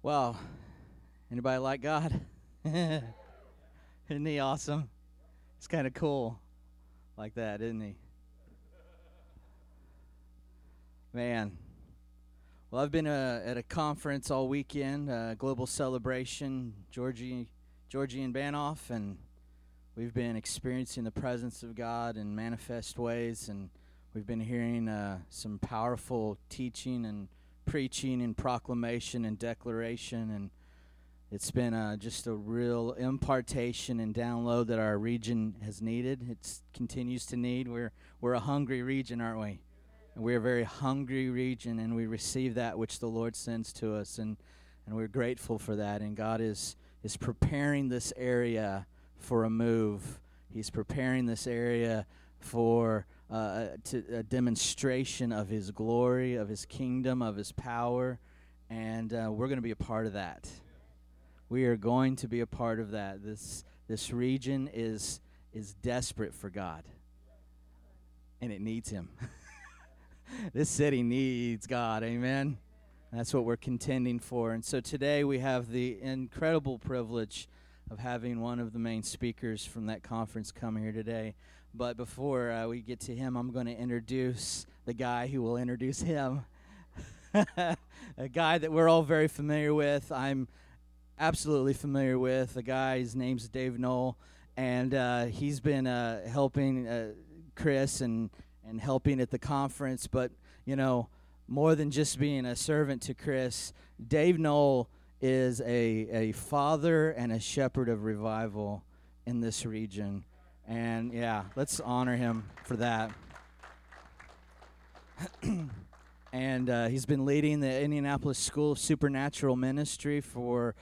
Wow. Anybody like God? isn't he awesome? It's kind of cool like that, isn't he? Man. Well, I've been uh, at a conference all weekend, uh, Global Celebration, Georgie, Georgian Banov, and we've been experiencing the presence of God in manifest ways, and we've been hearing uh, some powerful teaching and preaching and proclamation and declaration, and it's been uh, just a real impartation and download that our region has needed. It continues to need. We're we're a hungry region, aren't we? And we're a very hungry region, and we receive that which the Lord sends to us, and, and we're grateful for that. And God is, is preparing this area for a move. He's preparing this area for uh, to, a demonstration of His glory, of His kingdom, of His power, and uh, we're going to be a part of that. We are going to be a part of that. This this region is is desperate for God, and it needs Him. this city needs God. Amen. That's what we're contending for. And so today we have the incredible privilege of having one of the main speakers from that conference come here today. But before uh, we get to him, I'm going to introduce the guy who will introduce him. a guy that we're all very familiar with. I'm absolutely familiar with. The guy, his name's Dave Knoll, and uh, he's been uh, helping uh, Chris and and helping at the conference, but you know, more than just being a servant to Chris, Dave Knoll is a, a father and a shepherd of revival in this region. And yeah, let's honor him for that. and uh, he's been leading the Indianapolis School of Supernatural Ministry for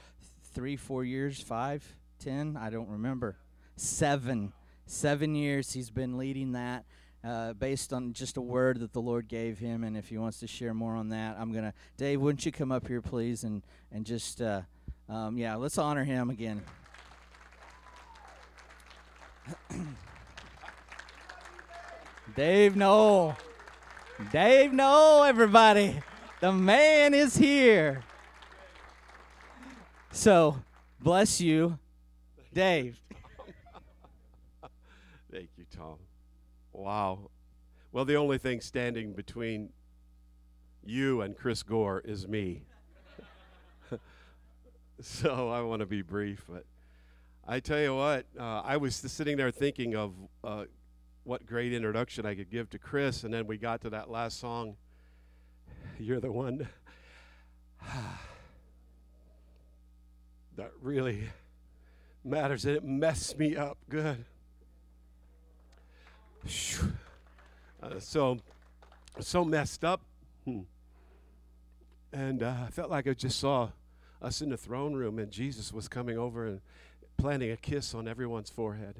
three, four years, five, ten, I don't remember. Seven. Seven years he's been leading that uh, based on just a word that the Lord gave him. And if he wants to share more on that, I'm to. Dave, wouldn't you come up here, please? And, and just, uh, um, yeah, let's honor him again. Dave Knoll. Dave Knoll, everybody. The man is here. So, bless you, Dave. Thank you, Tom. Wow. Well, the only thing standing between you and Chris Gore is me. so I want to be brief, but I tell you what, uh, I was sitting there thinking of uh, what great introduction I could give to Chris, and then we got to that last song. You're the one that really matters, and it messed me up good. Uh, so, so messed up. Hmm. And uh, I felt like I just saw us in the throne room, and Jesus was coming over and planting a kiss on everyone's forehead.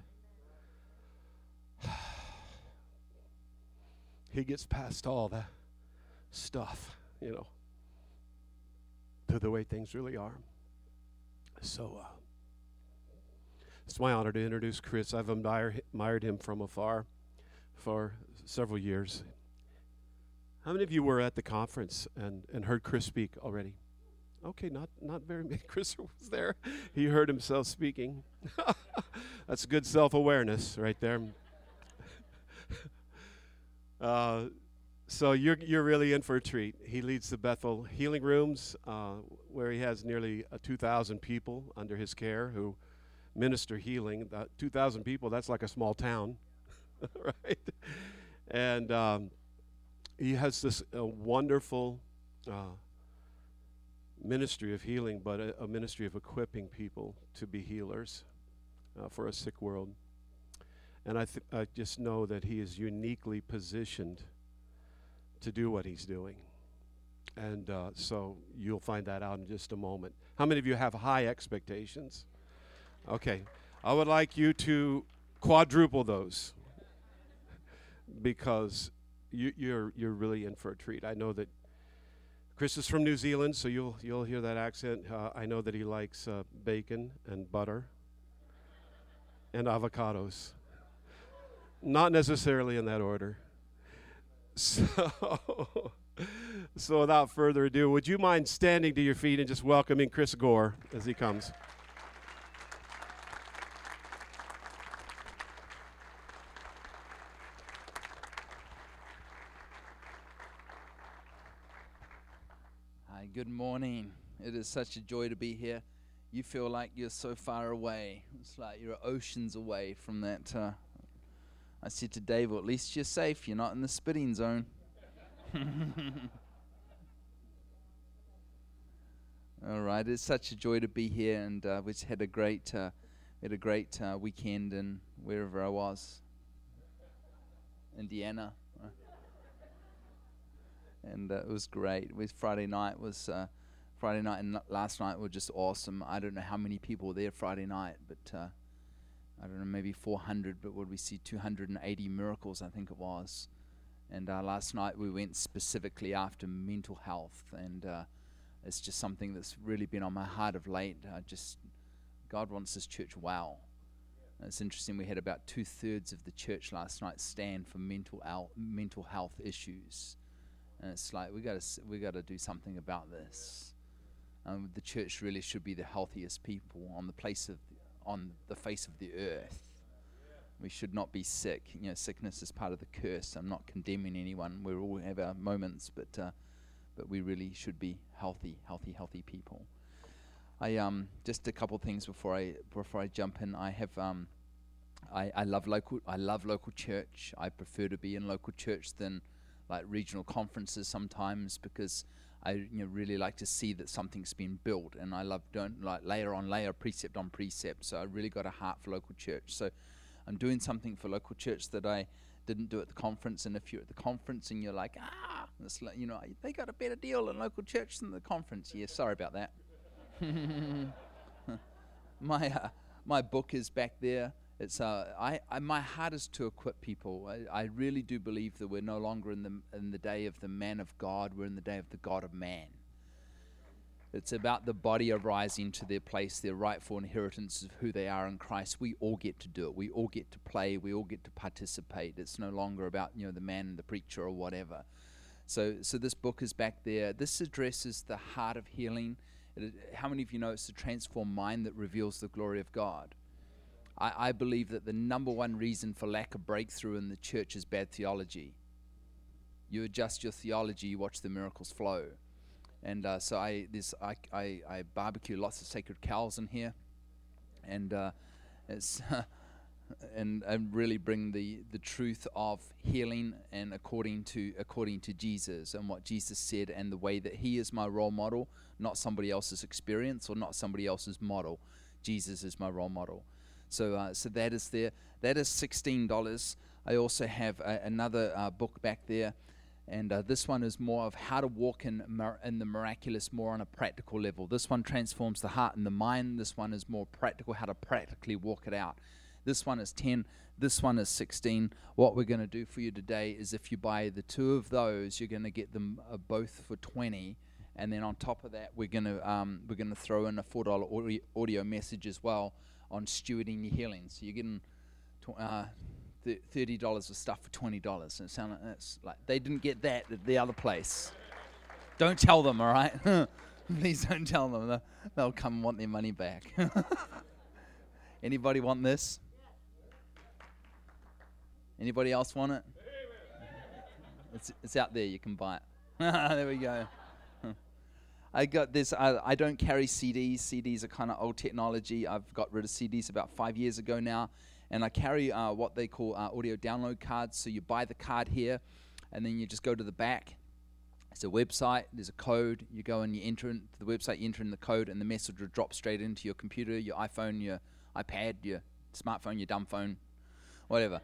he gets past all the stuff, you know, to the way things really are. So, uh, it's my honor to introduce Chris. I've admired him from afar for several years. How many of you were at the conference and, and heard Chris speak already? Okay, not, not very many. Chris was there. He heard himself speaking. That's good self awareness right there. uh, so you're, you're really in for a treat. He leads the Bethel Healing Rooms, uh, where he has nearly uh, 2,000 people under his care who minister healing. Uh, 2,000 people, that's like a small town. right? And um, he has this uh, wonderful uh, ministry of healing, but a, a, ministry of equipping people to be healers uh, for a sick world. And I, th- I just know that he is uniquely positioned to do what he's doing. And uh, so you'll find that out in just a moment. How many of you have high expectations? Okay. I would like you to quadruple those because you, you're you're really in for a treat. I know that Chris is from New Zealand, so you'll you'll hear that accent. Uh, I know that he likes uh, bacon and butter and avocados. Not necessarily in that order. So, so, without further ado, would you mind standing to your feet and just welcoming Chris Gore as he comes? Good morning. It is such a joy to be here. You feel like you're so far away. It's like you're oceans away from that. Uh, I said to Dave, well, at least you're safe. You're not in the spitting zone. All right, it's such a joy to be here, and uh, we had a great, uh, had a great uh, weekend, and wherever I was, Indiana, and uh, it was great. It was Friday night was uh, Friday night and last night were just awesome. I don't know how many people were there Friday night, but uh, I don't know, maybe 400. But would we see 280 miracles? I think it was. And uh, last night we went specifically after mental health, and uh, it's just something that's really been on my heart of late. Uh, just God wants this church well. It's interesting. We had about two thirds of the church last night stand for mental al- mental health issues, and it's like we got to we got to do something about this. Um, the church really should be the healthiest people on the place of on the face of the earth. We should not be sick. You know, sickness is part of the curse. I'm not condemning anyone. We all have our moments, but uh, but we really should be healthy, healthy, healthy people. I um just a couple things before I before I jump in. I have um I, I love local I love local church. I prefer to be in local church than like regional conferences sometimes because I you know really like to see that something's been built and I love don't like layer on layer precept on precept. So I really got a heart for local church. So I'm doing something for local church that I didn't do at the conference. And if you're at the conference and you're like, ah, it's like, you know, they got a better deal in local church than the conference. Yeah, sorry about that. my uh, my book is back there. It's uh, I, I my heart is to equip people. I, I really do believe that we're no longer in the in the day of the man of God. We're in the day of the God of man. It's about the body arising to their place, their rightful inheritance of who they are in Christ. We all get to do it. We all get to play. We all get to participate. It's no longer about you know the man, the preacher, or whatever. So, so this book is back there. This addresses the heart of healing. It, how many of you know it's the transformed mind that reveals the glory of God? I, I believe that the number one reason for lack of breakthrough in the church is bad theology. You adjust your theology, you watch the miracles flow. And uh, so I, this, I, I, I, barbecue lots of sacred cows in here, and uh, it's and and really bring the, the truth of healing and according to according to Jesus and what Jesus said and the way that He is my role model, not somebody else's experience or not somebody else's model. Jesus is my role model. So, uh, so that is there. That is sixteen dollars. I also have a, another uh, book back there, and uh, this one is more of how to walk in mir- in the miraculous, more on a practical level. This one transforms the heart and the mind. This one is more practical, how to practically walk it out. This one is ten. This one is sixteen. What we're going to do for you today is, if you buy the two of those, you're going to get them uh, both for twenty and then on top of that, we're gonna um, we're gonna throw in a four dollar audio, audio message as well on stewarding your healing. So you're getting tw- uh, th- thirty dollars of stuff for twenty dollars. And it sounds like, it's like they didn't get that at the other place. Don't tell them, all right? Please don't tell them. They'll, they'll come and want their money back. Anybody want this? Anybody else want it? It's, it's out there. You can buy it. there we go. I got this. I, I don't carry CDs. CDs are kind of old technology. I've got rid of CDs about five years ago now, and I carry uh, what they call uh, audio download cards. So you buy the card here, and then you just go to the back. It's a website. There's a code. You go and you enter into the website. You enter in the code, and the message will drop straight into your computer, your iPhone, your iPad, your smartphone, your dumb phone, whatever.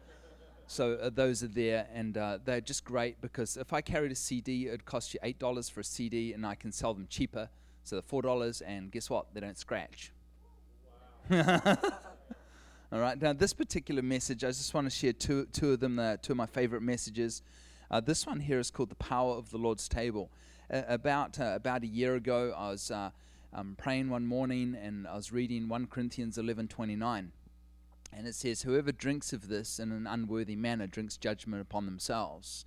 So uh, those are there, and uh, they're just great because if I carried a CD, it'd cost you eight dollars for a CD, and I can sell them cheaper. So they're four dollars, and guess what? They don't scratch. All right. Now this particular message, I just want to share two two of them. Uh, two of my favorite messages. Uh, this one here is called "The Power of the Lord's Table." Uh, about uh, about a year ago, I was um, praying one morning, and I was reading one Corinthians eleven twenty nine. And it says, Whoever drinks of this in an unworthy manner drinks judgment upon themselves.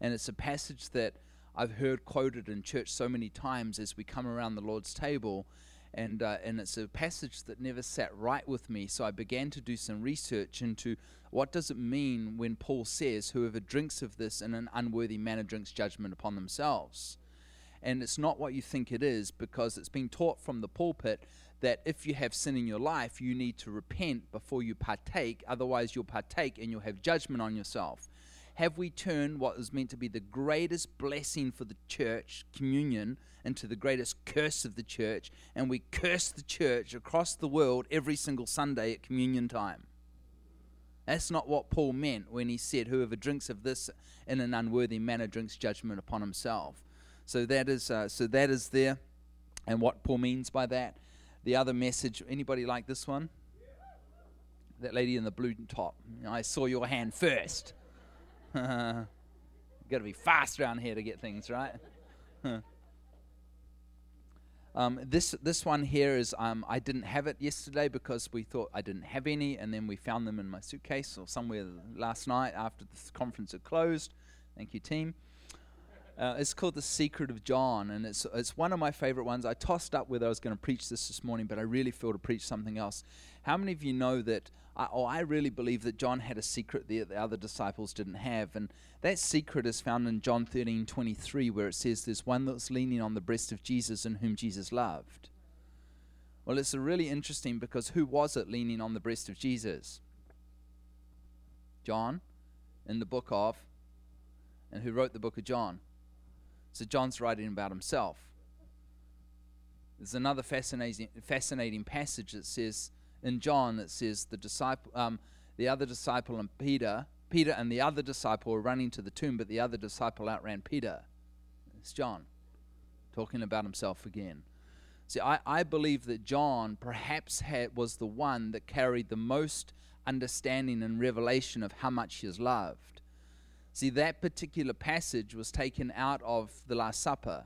And it's a passage that I've heard quoted in church so many times as we come around the Lord's table. And, uh, and it's a passage that never sat right with me. So I began to do some research into what does it mean when Paul says, Whoever drinks of this in an unworthy manner drinks judgment upon themselves. And it's not what you think it is because it's been taught from the pulpit that if you have sin in your life, you need to repent before you partake. Otherwise, you'll partake and you'll have judgment on yourself. Have we turned what was meant to be the greatest blessing for the church, communion, into the greatest curse of the church? And we curse the church across the world every single Sunday at communion time. That's not what Paul meant when he said, Whoever drinks of this in an unworthy manner drinks judgment upon himself. So that is, uh, so that is there, and what Paul means by that. The other message. Anybody like this one? That lady in the blue top. I saw your hand first. Got to be fast around here to get things right. Um, this this one here is um, I didn't have it yesterday because we thought I didn't have any, and then we found them in my suitcase or somewhere last night after the conference had closed. Thank you, team. Uh, it's called The Secret of John, and it's, it's one of my favorite ones. I tossed up whether I was going to preach this this morning, but I really feel to preach something else. How many of you know that, I, oh, I really believe that John had a secret that the other disciples didn't have, and that secret is found in John 13 23, where it says, There's one that's leaning on the breast of Jesus and whom Jesus loved. Well, it's really interesting because who was it leaning on the breast of Jesus? John, in the book of, and who wrote the book of John? So John's writing about himself. There's another fascinating, fascinating passage that says in John that says the disciple, um, the other disciple and Peter, Peter and the other disciple were running to the tomb, but the other disciple outran Peter. It's John talking about himself again. See, I, I believe that John perhaps had, was the one that carried the most understanding and revelation of how much he is loved. See, that particular passage was taken out of the Last Supper.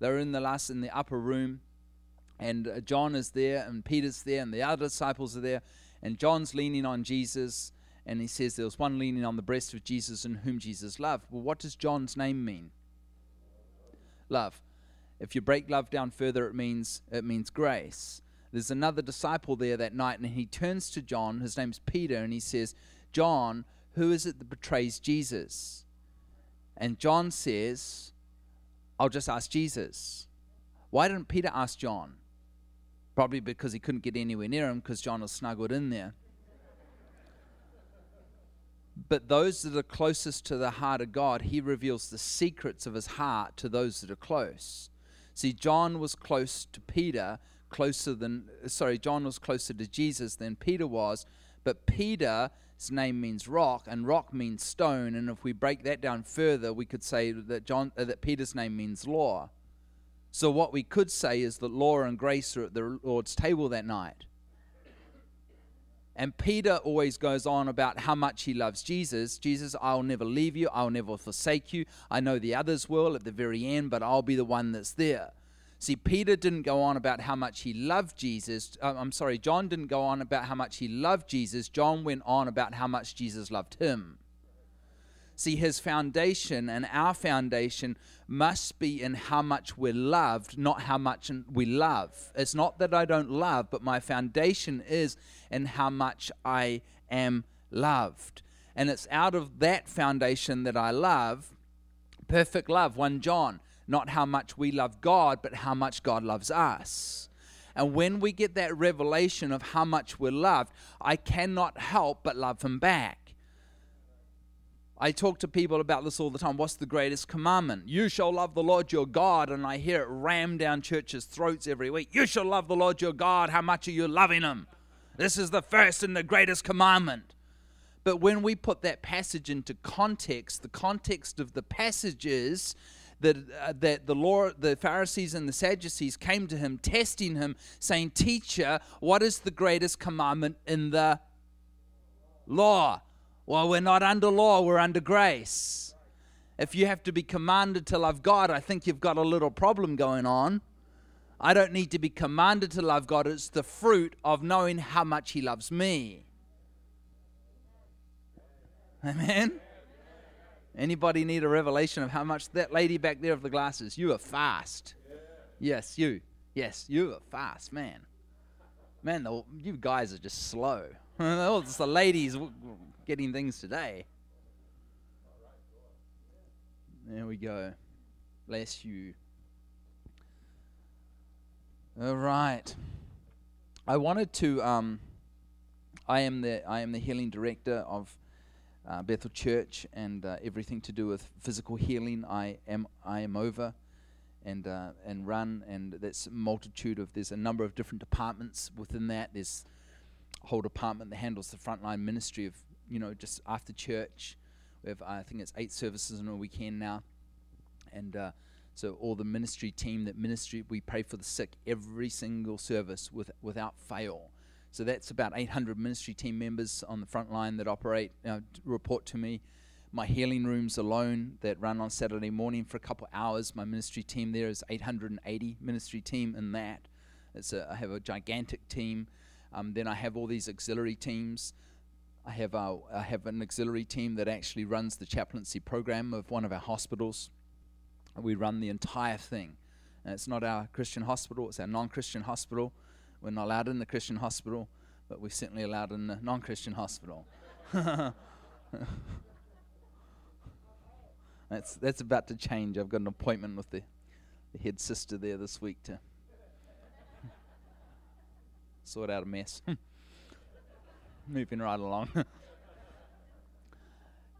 They're in the last in the upper room, and uh, John is there, and Peter's there, and the other disciples are there, and John's leaning on Jesus, and he says there was one leaning on the breast of Jesus and whom Jesus loved. Well, what does John's name mean? Love. If you break love down further, it means it means grace. There's another disciple there that night, and he turns to John. His name's Peter, and he says, John who is it that betrays Jesus? And John says, I'll just ask Jesus. Why didn't Peter ask John? Probably because he couldn't get anywhere near him because John was snuggled in there. But those that are closest to the heart of God, he reveals the secrets of his heart to those that are close. See, John was close to Peter, closer than, sorry, John was closer to Jesus than Peter was, but Peter his name means rock, and rock means stone. And if we break that down further, we could say that John, uh, that Peter's name means law. So what we could say is that law and grace are at the Lord's table that night. And Peter always goes on about how much he loves Jesus. Jesus, I'll never leave you. I'll never forsake you. I know the others will at the very end, but I'll be the one that's there. See, Peter didn't go on about how much he loved Jesus. Uh, I'm sorry, John didn't go on about how much he loved Jesus. John went on about how much Jesus loved him. See, his foundation and our foundation must be in how much we're loved, not how much we love. It's not that I don't love, but my foundation is in how much I am loved. And it's out of that foundation that I love, perfect love, 1 John not how much we love God, but how much God loves us. And when we get that revelation of how much we're loved, I cannot help but love Him back. I talk to people about this all the time. What's the greatest commandment? You shall love the Lord your God. And I hear it rammed down churches' throats every week. You shall love the Lord your God. How much are you loving Him? This is the first and the greatest commandment. But when we put that passage into context, the context of the passage is that, uh, that the Lord, the Pharisees and the Sadducees came to him, testing him, saying, Teacher, what is the greatest commandment in the law? Well, we're not under law, we're under grace. If you have to be commanded to love God, I think you've got a little problem going on. I don't need to be commanded to love God. It's the fruit of knowing how much He loves me. Amen? Anybody need a revelation of how much that lady back there of the glasses? You are fast. Yes, you. Yes, you are fast, man. Man, the, you guys are just slow. it's the ladies getting things today. There we go. Bless you. All right. I wanted to. Um, I am the I am the healing director of uh, Bethel Church and uh, everything to do with physical healing. I am I am over and uh, and run, and that's a multitude of. There's a number of different departments within that. There's a whole department that handles the frontline ministry of you know just after church. We have I think it's eight services on a weekend now, and uh, so all the ministry team that ministry we pray for the sick every single service with without fail. So that's about 800 ministry team members on the front line that operate, uh, report to me. My healing rooms alone that run on Saturday morning for a couple hours. My ministry team there is 880 ministry team in that. It's a, I have a gigantic team. Um, then I have all these auxiliary teams. I have a, I have an auxiliary team that actually runs the chaplaincy program of one of our hospitals. We run the entire thing. And it's not our Christian hospital; it's our non-Christian hospital. We're not allowed in the Christian hospital, but we're certainly allowed in the non Christian hospital. that's, that's about to change. I've got an appointment with the, the head sister there this week to sort out a mess. Moving right along.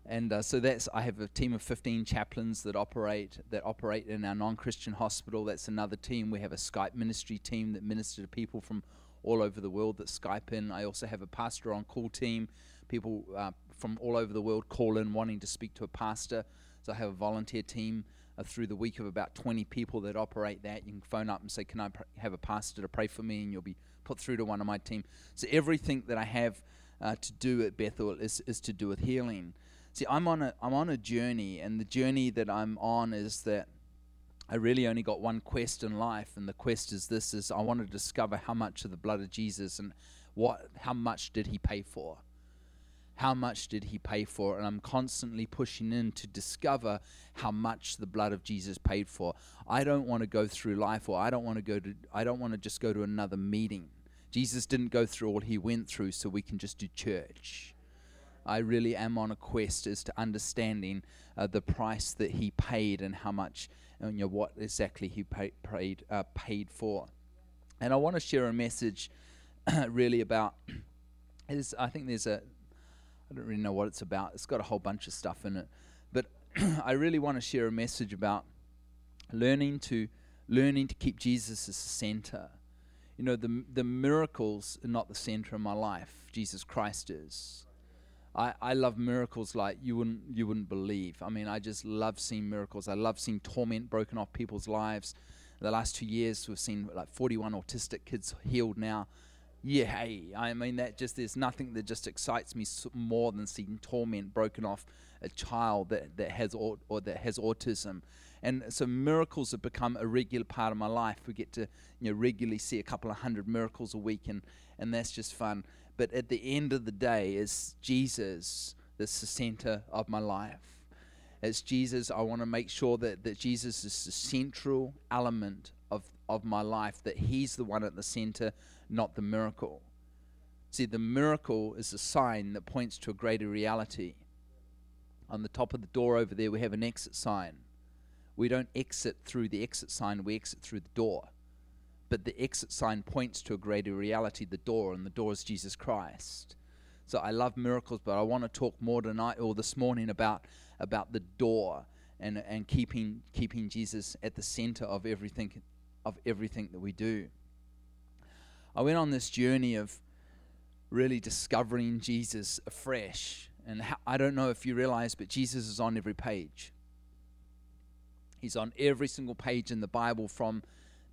And uh, so that's I have a team of 15 chaplains that operate that operate in our non-Christian hospital. That's another team. We have a Skype ministry team that minister to people from all over the world that Skype in. I also have a pastor on call team. People uh, from all over the world call in wanting to speak to a pastor. So I have a volunteer team uh, through the week of about 20 people that operate that. You can phone up and say, "Can I pr- have a pastor to pray for me?" And you'll be put through to one of my team. So everything that I have uh, to do at Bethel is is to do with healing. See, I'm on a I'm on a journey, and the journey that I'm on is that I really only got one quest in life, and the quest is this: is I want to discover how much of the blood of Jesus and what how much did He pay for? How much did He pay for? And I'm constantly pushing in to discover how much the blood of Jesus paid for. I don't want to go through life, or I don't want to go to I don't want to just go to another meeting. Jesus didn't go through all He went through, so we can just do church. I really am on a quest as to understanding uh, the price that he paid and how much, you know, what exactly he pay, paid uh, paid for. And I want to share a message, really about. Is I think there's a, I don't really know what it's about. It's got a whole bunch of stuff in it, but I really want to share a message about learning to learning to keep Jesus as the center. You know, the the miracles are not the center of my life. Jesus Christ is. I, I love miracles like you wouldn't you wouldn't believe. I mean, I just love seeing miracles. I love seeing torment broken off people's lives. The last two years, we've seen like 41 autistic kids healed now. Yeah, hey, I mean that just there's nothing that just excites me more than seeing torment broken off a child that that has or, or that has autism. And so miracles have become a regular part of my life. We get to you know regularly see a couple of hundred miracles a week, and and that's just fun. But at the end of the day, it's Jesus that's the center of my life. It's Jesus. I want to make sure that, that Jesus is the central element of, of my life, that He's the one at the center, not the miracle. See, the miracle is a sign that points to a greater reality. On the top of the door over there, we have an exit sign. We don't exit through the exit sign, we exit through the door but the exit sign points to a greater reality, the door, and the door is Jesus Christ. So I love miracles, but I want to talk more tonight or this morning about about the door and and keeping keeping Jesus at the center of everything of everything that we do. I went on this journey of really discovering Jesus afresh, and how, I don't know if you realize, but Jesus is on every page. He's on every single page in the Bible from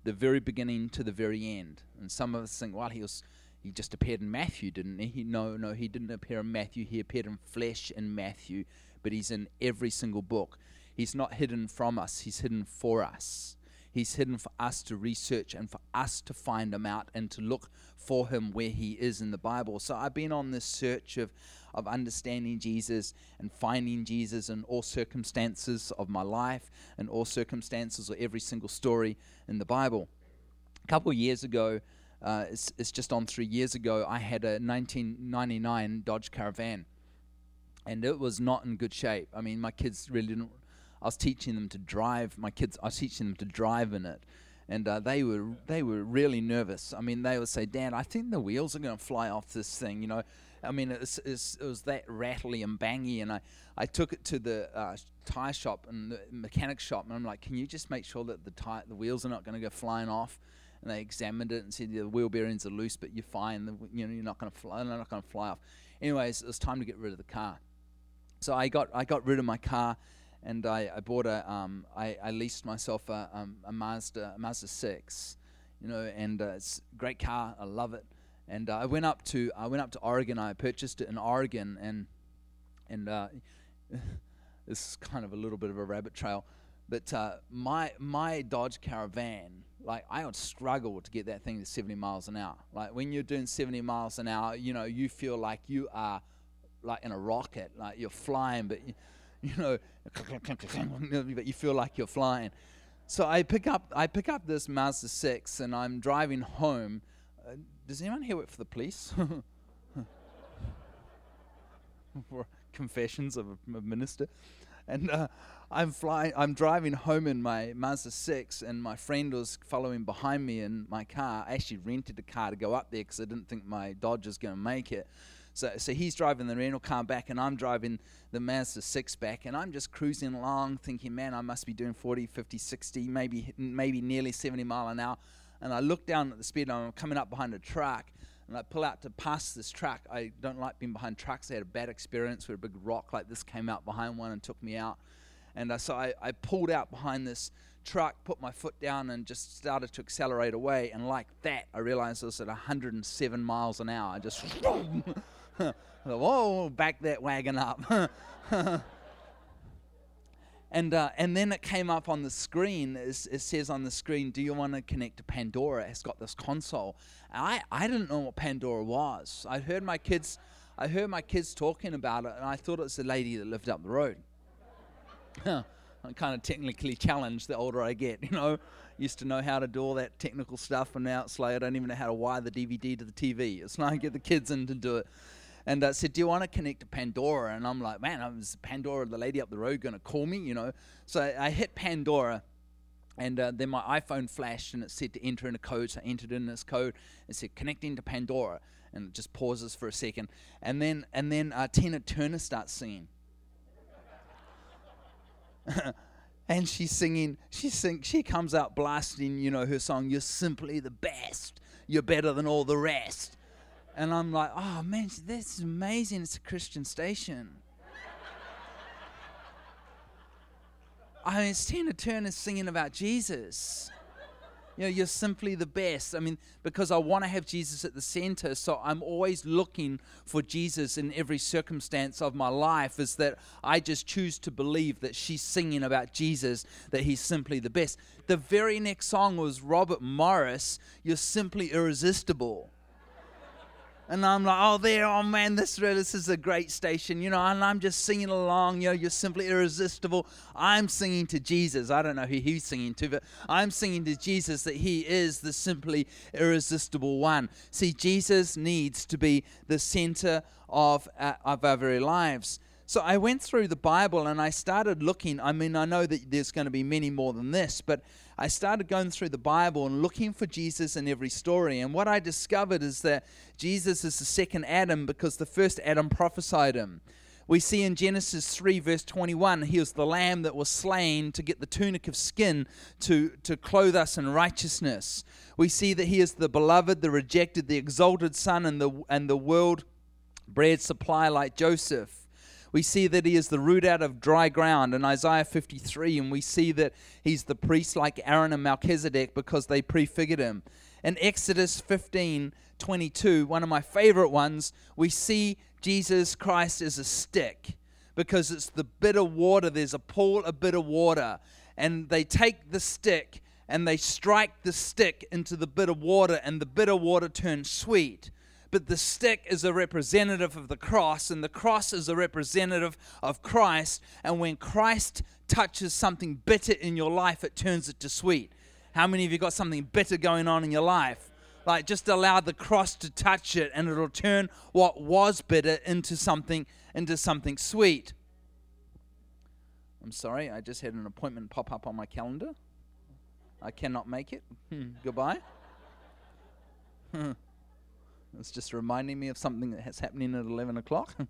the very beginning to the very end. And some of us think, well, he was he just appeared in Matthew, didn't he? No, no, he didn't appear in Matthew. He appeared in flesh in Matthew, but he's in every single book. He's not hidden from us, he's hidden for us. He's hidden for us to research and for us to find Him out and to look for Him where He is in the Bible. So I've been on this search of, of understanding Jesus and finding Jesus in all circumstances of my life and all circumstances or every single story in the Bible. A couple of years ago, uh, it's, it's just on three years ago, I had a 1999 Dodge Caravan and it was not in good shape. I mean, my kids really didn't. I was teaching them to drive. My kids, I was teaching them to drive in it, and uh, they were they were really nervous. I mean, they would say, "Dad, I think the wheels are going to fly off this thing." You know, I mean, it was, that rattly and bangy, and I I took it to the uh, tire shop and the mechanic shop, and I'm like, "Can you just make sure that the tire, the wheels are not going to go flying off?" And they examined it and said, "The wheel bearings are loose, but you're fine. The, you know, you're not going to fly. They're not going to fly off." Anyways, it was time to get rid of the car. So I got I got rid of my car, and I, I bought a um, I, I leased myself a, um, a Mazda a Mazda six, you know, and uh, it's a great car. I love it. And uh, I went up to I went up to Oregon. I purchased it in Oregon, and and uh, this is kind of a little bit of a rabbit trail, but uh, my my Dodge Caravan like I would struggle to get that thing to 70 miles an hour. Like when you're doing 70 miles an hour, you know, you feel like you are like in a rocket, like you're flying, but you, you know, but you feel like you're flying. So I pick up I pick up this Mazda six, and I'm driving home. Uh, does anyone here work for the police? confessions of a, minister, and uh, I'm flying. I'm driving home in my Mazda six, and my friend was following behind me in my car. I actually rented a car to go up there because I didn't think my Dodge was going to make it. So, so he's driving the rental car back, and I'm driving the Mazda 6 back, and I'm just cruising along thinking, man, I must be doing 40, 50, 60, maybe, maybe nearly 70 mile an hour. And I look down at the speed, and I'm coming up behind a truck, and I pull out to pass this truck. I don't like being behind trucks. I had a bad experience where a big rock like this came out behind one and took me out. And uh, so I, I pulled out behind this truck, put my foot down, and just started to accelerate away. And like that, I realized I was at 107 miles an hour. I just Whoa, back that wagon up. and uh, and then it came up on the screen. It, it, says on the screen, "Do you want to connect to Pandora?" It's got this console. I I didn't know what Pandora was. I heard my kids, I heard my kids talking about it, and I thought it was the lady that lived up the road. I'm kind of technically challenged the older I get, you know. Used to know how to do all that technical stuff, and now it's like I don't even know how to wire the DVD to the TV. It's like I get the kids in to do it and uh, said, "Do you want to connect to Pandora?" And I'm like, "Man, is Pandora the lady up the road going to call me?" You know. So I, I hit Pandora, and uh, then my iPhone flashed, and it said to enter in a code. So I entered in this code. It said connecting to Pandora, and it just pauses for a second, and then and then uh, Tina Turner starts singing. and she's singing she sing she comes out blasting you know her song you're simply the best you're better than all the rest and I'm like, oh man, this is amazing. It's a Christian station. I mean, it's Tina Turner singing about Jesus. You know, you're simply the best. I mean, because I want to have Jesus at the center, so I'm always looking for Jesus in every circumstance of my life. Is that I just choose to believe that she's singing about Jesus, that he's simply the best. The very next song was Robert Morris, You're Simply Irresistible. And I'm like, oh, there, oh man, this, this is a great station, you know. And I'm just singing along, you know, you're simply irresistible. I'm singing to Jesus. I don't know who he's singing to, but I'm singing to Jesus that he is the simply irresistible one. See, Jesus needs to be the center of, uh, of our very lives. So I went through the Bible and I started looking. I mean, I know that there's going to be many more than this, but I started going through the Bible and looking for Jesus in every story. And what I discovered is that Jesus is the second Adam because the first Adam prophesied him. We see in Genesis 3, verse 21, he was the lamb that was slain to get the tunic of skin to, to clothe us in righteousness. We see that he is the beloved, the rejected, the exalted son, and the, and the world bread supply like Joseph we see that he is the root out of dry ground in Isaiah 53, and we see that he's the priest like Aaron and Melchizedek because they prefigured him. In Exodus 15 22, one of my favorite ones, we see Jesus Christ as a stick because it's the bitter water. There's a pool of bitter water, and they take the stick and they strike the stick into the bitter water, and the bitter water turns sweet. But the stick is a representative of the cross, and the cross is a representative of Christ. And when Christ touches something bitter in your life, it turns it to sweet. How many of you got something bitter going on in your life? Like, just allow the cross to touch it, and it'll turn what was bitter into something into something sweet. I'm sorry, I just had an appointment pop up on my calendar. I cannot make it. Goodbye. it's just reminding me of something that that's happening at 11 o'clock.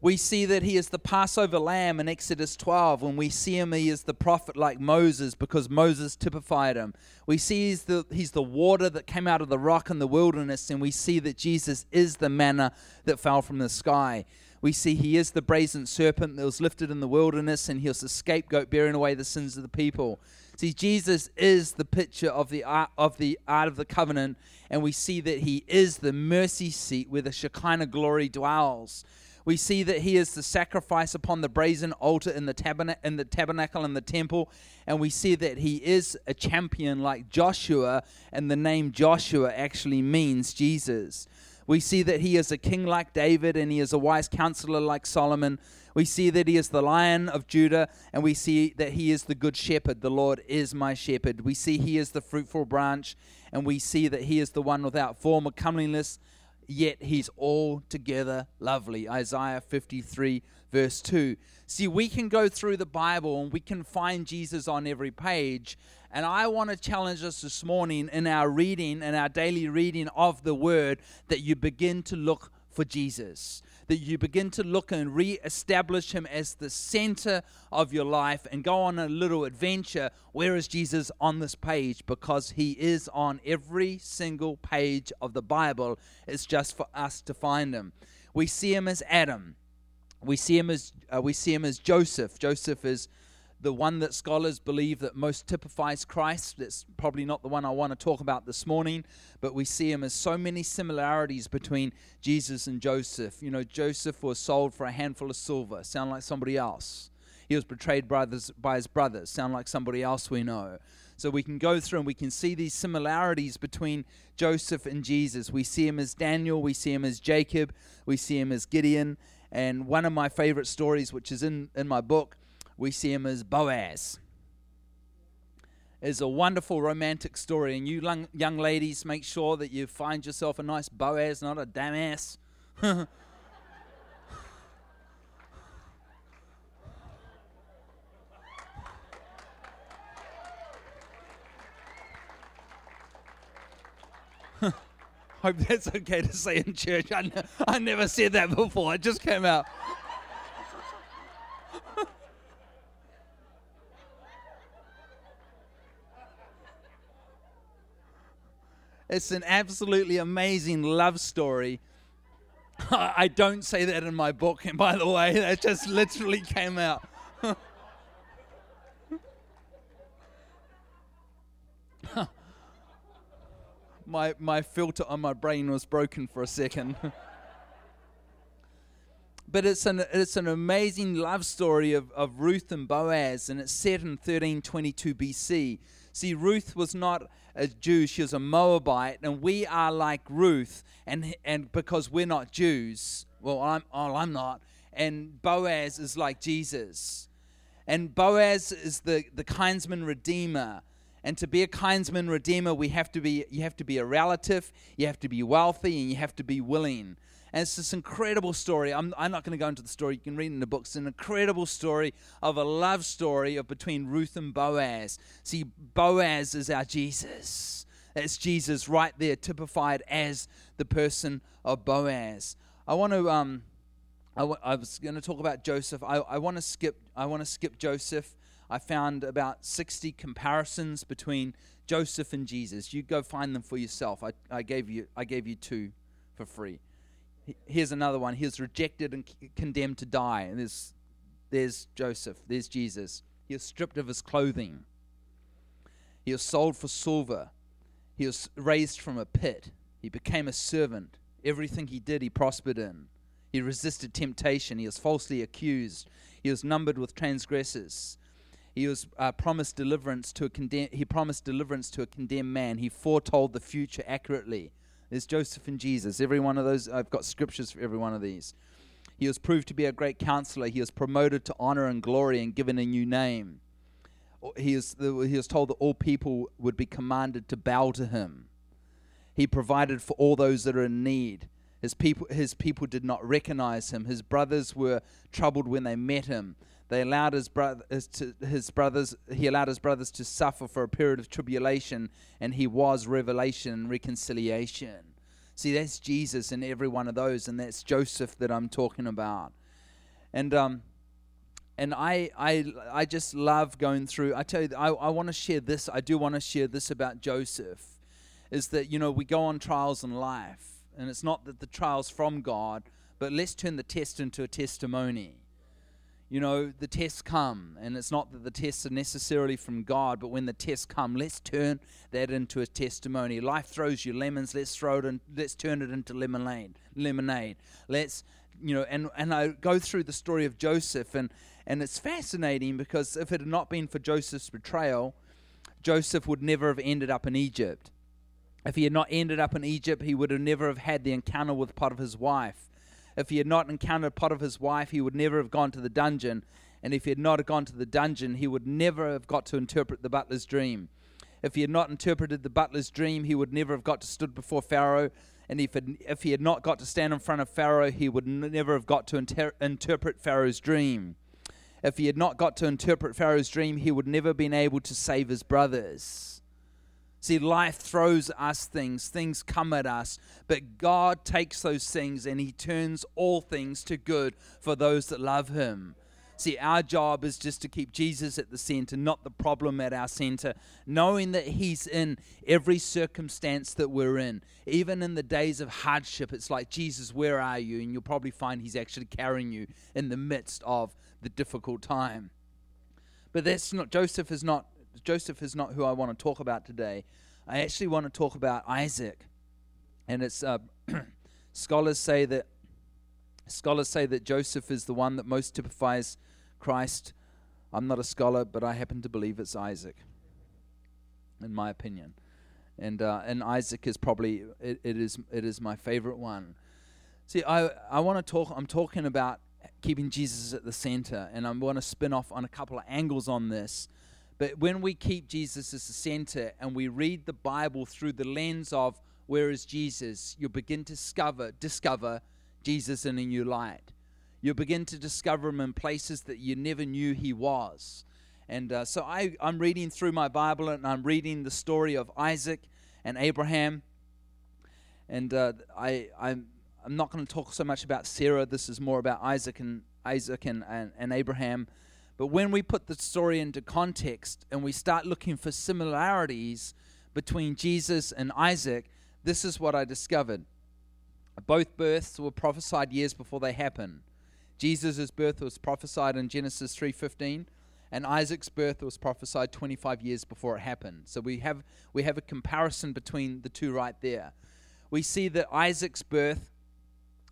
we see that he is the Passover lamb in Exodus 12. When we see him, he is the prophet like Moses because Moses typified him. We see he's the, he's the water that came out of the rock in the wilderness, and we see that Jesus is the manna that fell from the sky we see he is the brazen serpent that was lifted in the wilderness and he was the scapegoat bearing away the sins of the people. See, Jesus is the picture of the ark of the ark of the covenant, and we see that he is the mercy seat where the Shekinah glory dwells. We see that he is the sacrifice upon the brazen altar in the, in the tabernacle and the temple, and we see that he is a champion like Joshua, and the name Joshua actually means Jesus. We see that he is a king like David and he is a wise counselor like Solomon. We see that he is the lion of Judah and we see that he is the good shepherd. The Lord is my shepherd. We see he is the fruitful branch and we see that he is the one without form or comeliness, yet he's altogether lovely. Isaiah 53, verse 2. See, we can go through the Bible and we can find Jesus on every page, and I want to challenge us this morning in our reading and our daily reading of the Word that you begin to look for Jesus. That you begin to look and re establish Him as the center of your life and go on a little adventure. Where is Jesus on this page? Because He is on every single page of the Bible. It's just for us to find Him. We see Him as Adam. We see him as uh, we see him as Joseph. Joseph is the one that scholars believe that most typifies Christ. That's probably not the one I want to talk about this morning, but we see him as so many similarities between Jesus and Joseph. You know, Joseph was sold for a handful of silver, sound like somebody else. He was betrayed by his, by his brothers, sound like somebody else we know. So we can go through and we can see these similarities between Joseph and Jesus. We see him as Daniel, we see him as Jacob, we see him as Gideon. And one of my favorite stories, which is in, in my book, we see him as Boaz. It's a wonderful romantic story. And you young, ladies, make sure that you find yourself a nice Boaz, not a Damas. Hope that's okay to say in church. I, I never said that before. It just came out. It's an absolutely amazing love story. I don't say that in my book, and by the way, that just literally came out. my, my filter on my brain was broken for a second. But it's an, it's an amazing love story of, of Ruth and Boaz, and it's set in 1322 BC. See, Ruth was not a Jew, she was a Moabite, and we are like Ruth, and, and because we're not Jews, well, I'm, well, I'm not, and Boaz is like Jesus. And Boaz is the, the kinsman redeemer. And to be a kinsman redeemer, we have to be you have to be a relative, you have to be wealthy, and you have to be willing. And it's this incredible story. I'm, I'm not going to go into the story. You can read in the books. It's an incredible story of a love story of between Ruth and Boaz. See, Boaz is our Jesus. That's Jesus right there, typified as the person of Boaz. I want to. Um, I, w- I was going to talk about Joseph. I, I want to skip. I want to skip Joseph. I found about 60 comparisons between Joseph and Jesus. You go find them for yourself. I, I gave you. I gave you two for free here's another one. He was rejected and condemned to die. And there's, there's Joseph. There's Jesus. He was stripped of his clothing. He was sold for silver. He was raised from a pit. He became a servant. Everything he did, he prospered in. He resisted temptation. He was falsely accused. He was numbered with transgressors. He was uh, promised deliverance to a condemn- he promised deliverance to a condemned man. He foretold the future accurately. There's Joseph and Jesus. Every one of those I've got scriptures for every one of these. He was proved to be a great counselor. He was promoted to honor and glory and given a new name. He was, he was told that all people would be commanded to bow to him. He provided for all those that are in need. His people, his people did not recognize him. His brothers were troubled when they met him. They allowed his, bro- his, his brothers. He allowed his brothers to suffer for a period of tribulation, and he was revelation and reconciliation. See, that's Jesus in every one of those, and that's Joseph that I'm talking about. And um, and I I I just love going through. I tell you, I I want to share this. I do want to share this about Joseph, is that you know we go on trials in life, and it's not that the trials from God, but let's turn the test into a testimony you know, the tests come, and it's not that the tests are necessarily from God, but when the tests come, let's turn that into a testimony. Life throws you lemons, let's throw it in, let's turn it into lemonade. Lemonade. Let's, you know, and and I go through the story of Joseph, and and it's fascinating because if it had not been for Joseph's betrayal, Joseph would never have ended up in Egypt. If he had not ended up in Egypt, he would have never have had the encounter with Potiphar's wife if he had not encountered Potiphar's wife, he would never have gone to the dungeon. And if he had not gone to the dungeon, he would never have got to interpret the butler's dream. If he had not interpreted the butler's dream, he would never have got to stood before Pharaoh. And if, it, if he had not got to stand in front of Pharaoh, he would never have got to inter- interpret Pharaoh's dream. If he had not got to interpret Pharaoh's dream, he would never have been able to save his brothers. See, life throws us things, things come at us, but God takes those things and He turns all things to good for those that love Him. See, our job is just to keep Jesus at the center, not the problem at our center, knowing that He's in every circumstance that we're in. Even in the days of hardship, it's like, Jesus, where are you? And you'll probably find He's actually carrying you in the midst of the difficult time. But that's not, Joseph is not Joseph is not who I want to talk about today. I actually want to talk about Isaac, and it's uh, scholars say that scholars say that Joseph is the one that most typifies Christ. I'm not a scholar, but I happen to believe it's Isaac, in my opinion, and uh, and Isaac is probably it, it is it is my favorite one. See, I I want to talk. I'm talking about keeping Jesus at the center, and I want to spin off on a couple of angles on this. But when we keep Jesus as the center and we read the Bible through the lens of where is Jesus, you'll begin to discover, discover Jesus in a new light. You'll begin to discover him in places that you never knew he was. And uh, so I, I'm reading through my Bible and I'm reading the story of Isaac and Abraham. And uh, I, I'm, I'm not going to talk so much about Sarah. This is more about Isaac and Isaac and, and, and Abraham. But when we put the story into context and we start looking for similarities between Jesus and Isaac, this is what I discovered. Both births were prophesied years before they happened. Jesus' birth was prophesied in Genesis 3:15 and Isaac's birth was prophesied 25 years before it happened. So we have we have a comparison between the two right there. We see that Isaac's birth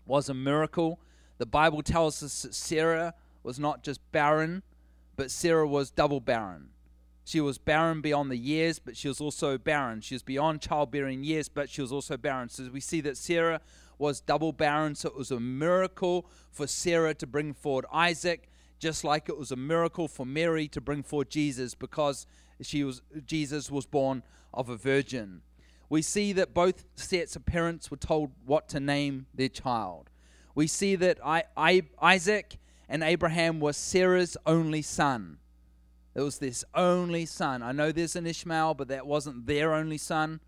was a miracle. The Bible tells us that Sarah was not just barren, but Sarah was double barren. She was barren beyond the years, but she was also barren. She was beyond childbearing years, but she was also barren. So we see that Sarah was double barren. So it was a miracle for Sarah to bring forward Isaac, just like it was a miracle for Mary to bring forth Jesus because she was Jesus was born of a virgin. We see that both sets of parents were told what to name their child. We see that I, I, Isaac and Abraham was Sarah's only son. It was this only son. I know there's an Ishmael, but that wasn't their only son.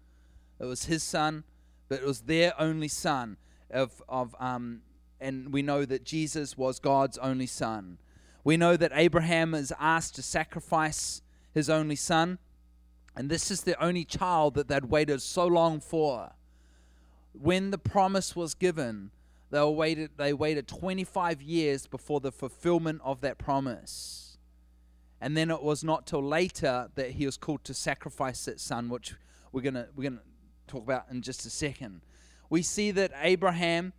It was his son, but it was their only son. Of, of um, and we know that Jesus was God's only son. We know that Abraham is asked to sacrifice his only son, and this is the only child that they'd waited so long for. When the promise was given, they waited, they waited 25 years before the fulfillment of that promise. And then it was not till later that he was called to sacrifice that son, which we're going we're to talk about in just a second. We see that Abraham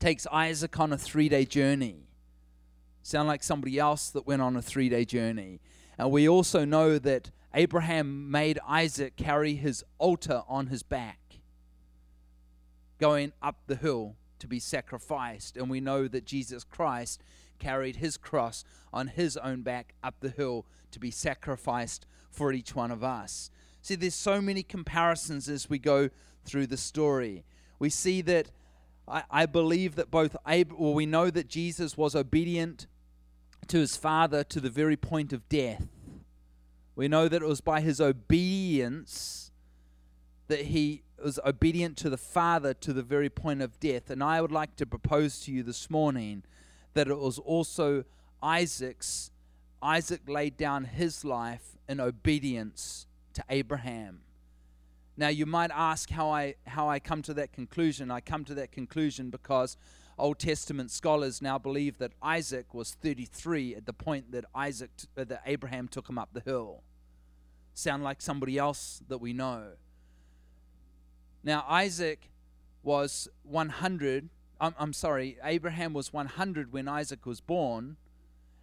takes Isaac on a three day journey. Sound like somebody else that went on a three day journey. And we also know that Abraham made Isaac carry his altar on his back, going up the hill to be sacrificed. And we know that Jesus Christ carried his cross on his own back up the hill to be sacrificed for each one of us. See, there's so many comparisons as we go through the story. We see that I, I believe that both Ab- well, we know that Jesus was obedient to his father to the very point of death. We know that it was by his obedience that he was obedient to the Father to the very point of death. And I would like to propose to you this morning that it was also Isaac's. Isaac laid down his life in obedience to Abraham. Now you might ask how I how I come to that conclusion. I come to that conclusion because Old Testament scholars now believe that Isaac was 33 at the point that Isaac uh, that Abraham took him up the hill. Sound like somebody else that we know. Now Isaac was 100. I'm, I'm sorry, Abraham was 100 when Isaac was born.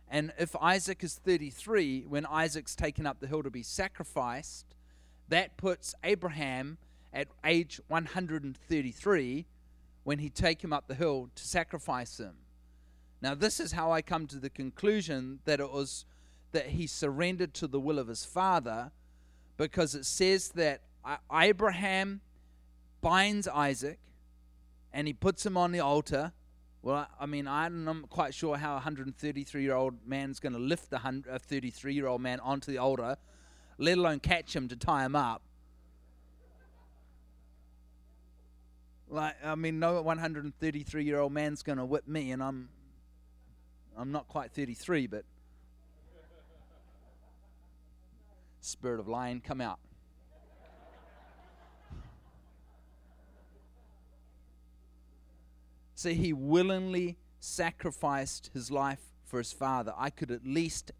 And if Isaac is 33 when Isaac's taken up the hill to be sacrificed, that puts Abraham at age 133 when he take him up the hill to sacrifice him. Now this is how I come to the conclusion that it was that he surrendered to the will of his father because it says that uh, Abraham binds Isaac and he puts him on the altar. Well, I mean, I'm quite sure how a 133 year old man's going to lift a 33 year old man onto the altar, let alone catch him to tie him up. Like, I mean, no 133 year old man's going to whip me, and I'm, I'm not quite 33, but spirit of lion, come out. See, he willingly sacrificed his life for his father. I could at least,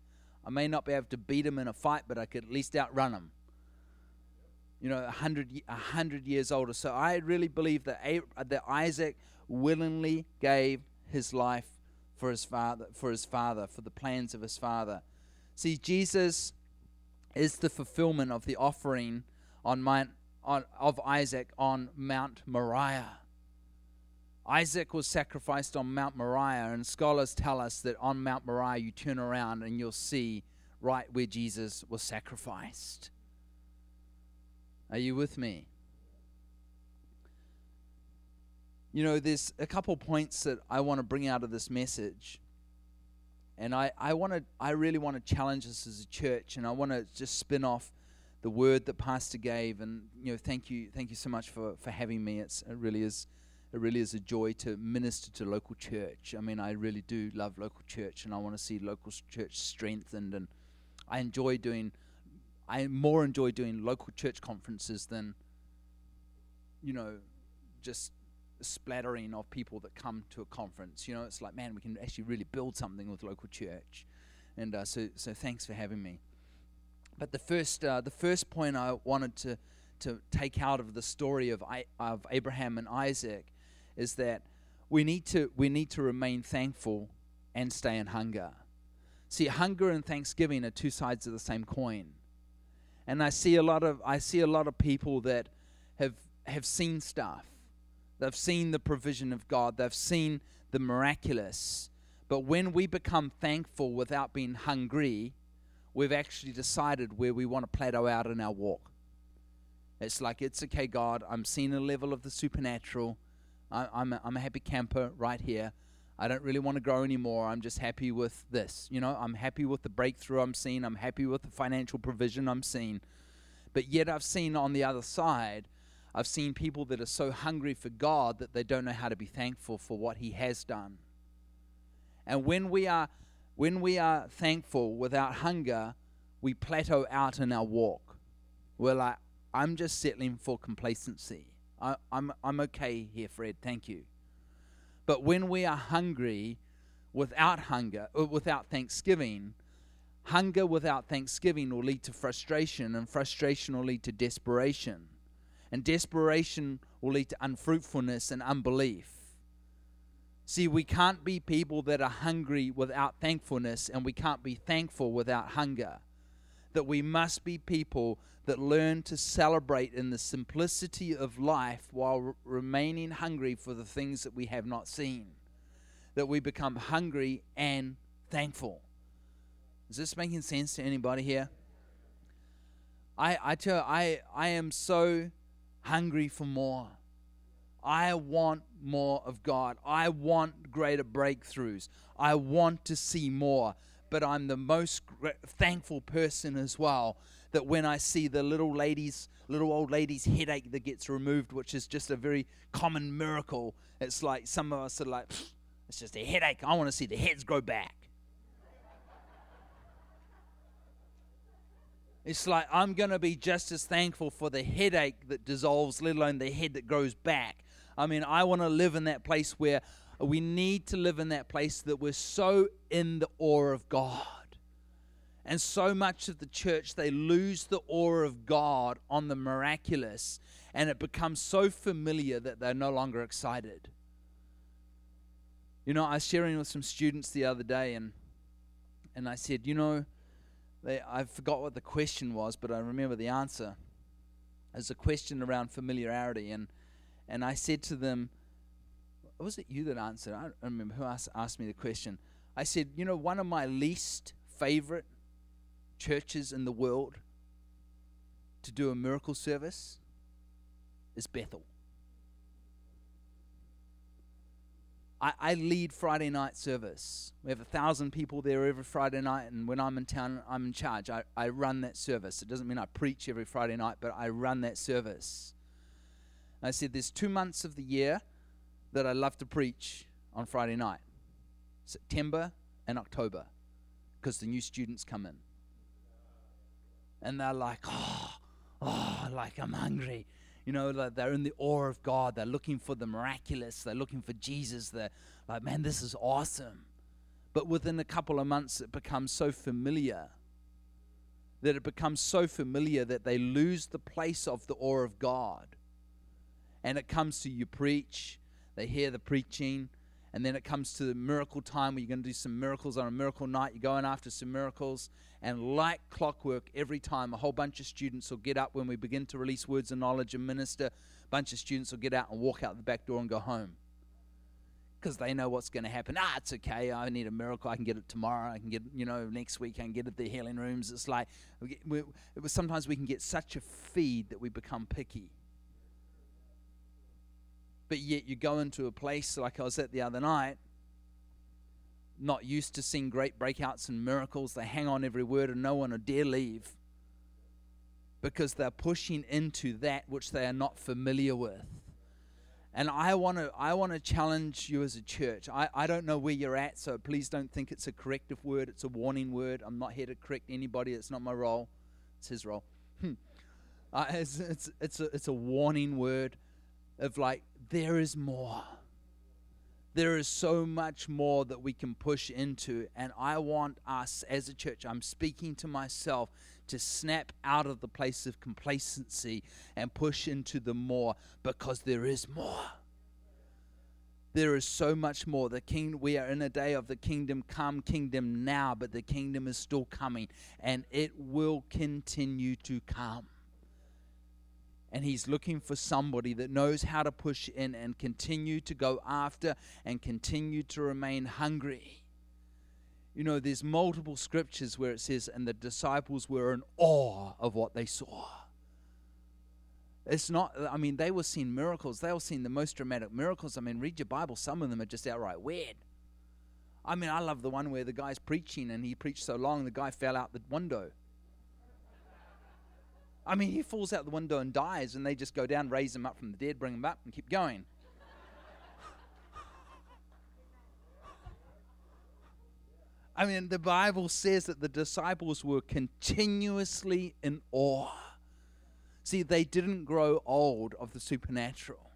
I may not be able to beat him in a fight, but I could at least outrun him you know, 100, 100 years older. So I really believe that, that Isaac willingly gave his life for his father, for his father, for the plans of his father. See, Jesus is the fulfillment of the offering on Mount, on, of Isaac on Mount Moriah. Isaac was sacrificed on Mount Moriah, and scholars tell us that on Mount Moriah you turn around and you'll see right where Jesus was sacrificed. Are you with me? You know, there's a couple points that I want to bring out of this message. And I, I want to I really want to challenge us as a church and I want to just spin off the word that Pastor gave and you know thank you thank you so much for, for having me. It's it really is it really is a joy to minister to local church. I mean I really do love local church and I want to see local church strengthened and I enjoy doing I more enjoy doing local church conferences than, you know, just splattering of people that come to a conference. You know, it's like, man, we can actually really build something with local church. And uh, so, so thanks for having me. But the first, uh, the first point I wanted to to take out of the story of I, of Abraham and Isaac is that we need to we need to remain thankful and stay in hunger. See, hunger and thanksgiving are two sides of the same coin and I see a lot of I see a lot of people that have have seen stuff. They've seen the provision of God. They've seen the miraculous. But when we become thankful without being hungry, we've actually decided where we want to plateau out in our walk. It's like, it's okay, God, I'm seeing a level of the supernatural. I, I'm, a, I'm a happy camper right here. I don't really want to grow anymore. I'm just happy with this. You know, I'm happy with the breakthrough I'm seeing. I'm happy with the financial provision I'm seeing. But yet, I've seen on the other side, I've seen people that are so hungry for God that they don't know how to be thankful for what He has done. And when we are, when we are thankful without hunger, we plateau out in our walk. We're like, I'm just settling for complacency. I, I'm, I'm okay here, Fred. Thank you. But when we are hungry without hunger, uh, without thanksgiving, hunger without thanksgiving will lead to frustration, and frustration will lead to desperation. And desperation will lead to unfruitfulness and unbelief. See, we can't be people that are hungry without thankfulness, and we can't be thankful without hunger. That we must be people that learn to celebrate in the simplicity of life while r- remaining hungry for the things that we have not seen. That we become hungry and thankful. Is this making sense to anybody here? I, I tell you, I, I am so hungry for more. I want more of God. I want greater breakthroughs. I want to see more. But I'm the most thankful person as well that when I see the little lady's, little old lady's headache that gets removed, which is just a very common miracle, it's like some of us are like, it's just a headache. I want to see the heads grow back. It's like I'm going to be just as thankful for the headache that dissolves, let alone the head that grows back. I mean, I want to live in that place where we need to live in that place that we're so in the awe of God. And so much of the church, they lose the awe of God on the miraculous, and it becomes so familiar that they're no longer excited. You know, I was sharing with some students the other day, and and I said, you know, they, I forgot what the question was, but I remember the answer. It's a question around familiarity, and and I said to them, was it you that answered? I don't remember who asked, asked me the question. I said, you know, one of my least favorite churches in the world to do a miracle service is Bethel. I, I lead Friday night service. We have a thousand people there every Friday night, and when I'm in town, I'm in charge. I, I run that service. It doesn't mean I preach every Friday night, but I run that service. I said, There's two months of the year that I love to preach on Friday night September and October, because the new students come in. And they're like, Oh, oh, like I'm hungry. You know, like they're in the awe of God. They're looking for the miraculous. They're looking for Jesus. They're like, man, this is awesome. But within a couple of months, it becomes so familiar that it becomes so familiar that they lose the place of the awe of God. And it comes to you preach, they hear the preaching, and then it comes to the miracle time where you're going to do some miracles on a miracle night. You're going after some miracles, and like clockwork, every time a whole bunch of students will get up when we begin to release words of knowledge and minister. A bunch of students will get out and walk out the back door and go home because they know what's going to happen. Ah, it's okay. I need a miracle. I can get it tomorrow. I can get you know, next week. I can get it the healing rooms. It's like we, it was sometimes we can get such a feed that we become picky. But yet you go into a place like I was at the other night, not used to seeing great breakouts and miracles. They hang on every word and no one will dare leave because they're pushing into that which they are not familiar with. And I want to I want to challenge you as a church. I, I don't know where you're at, so please don't think it's a corrective word. It's a warning word. I'm not here to correct anybody. It's not my role. It's his role. Hmm. Uh, it's, it's, it's, a, it's a warning word of like, there is more. There is so much more that we can push into. And I want us as a church, I'm speaking to myself, to snap out of the place of complacency and push into the more because there is more. There is so much more. The king we are in a day of the kingdom come, kingdom now, but the kingdom is still coming and it will continue to come. And he's looking for somebody that knows how to push in and continue to go after and continue to remain hungry. You know, there's multiple scriptures where it says, and the disciples were in awe of what they saw. It's not, I mean, they were seeing miracles. They were seeing the most dramatic miracles. I mean, read your Bible. Some of them are just outright weird. I mean, I love the one where the guy's preaching and he preached so long the guy fell out the window. I mean, he falls out the window and dies, and they just go down, raise him up from the dead, bring him up, and keep going. I mean, the Bible says that the disciples were continuously in awe. See, they didn't grow old of the supernatural.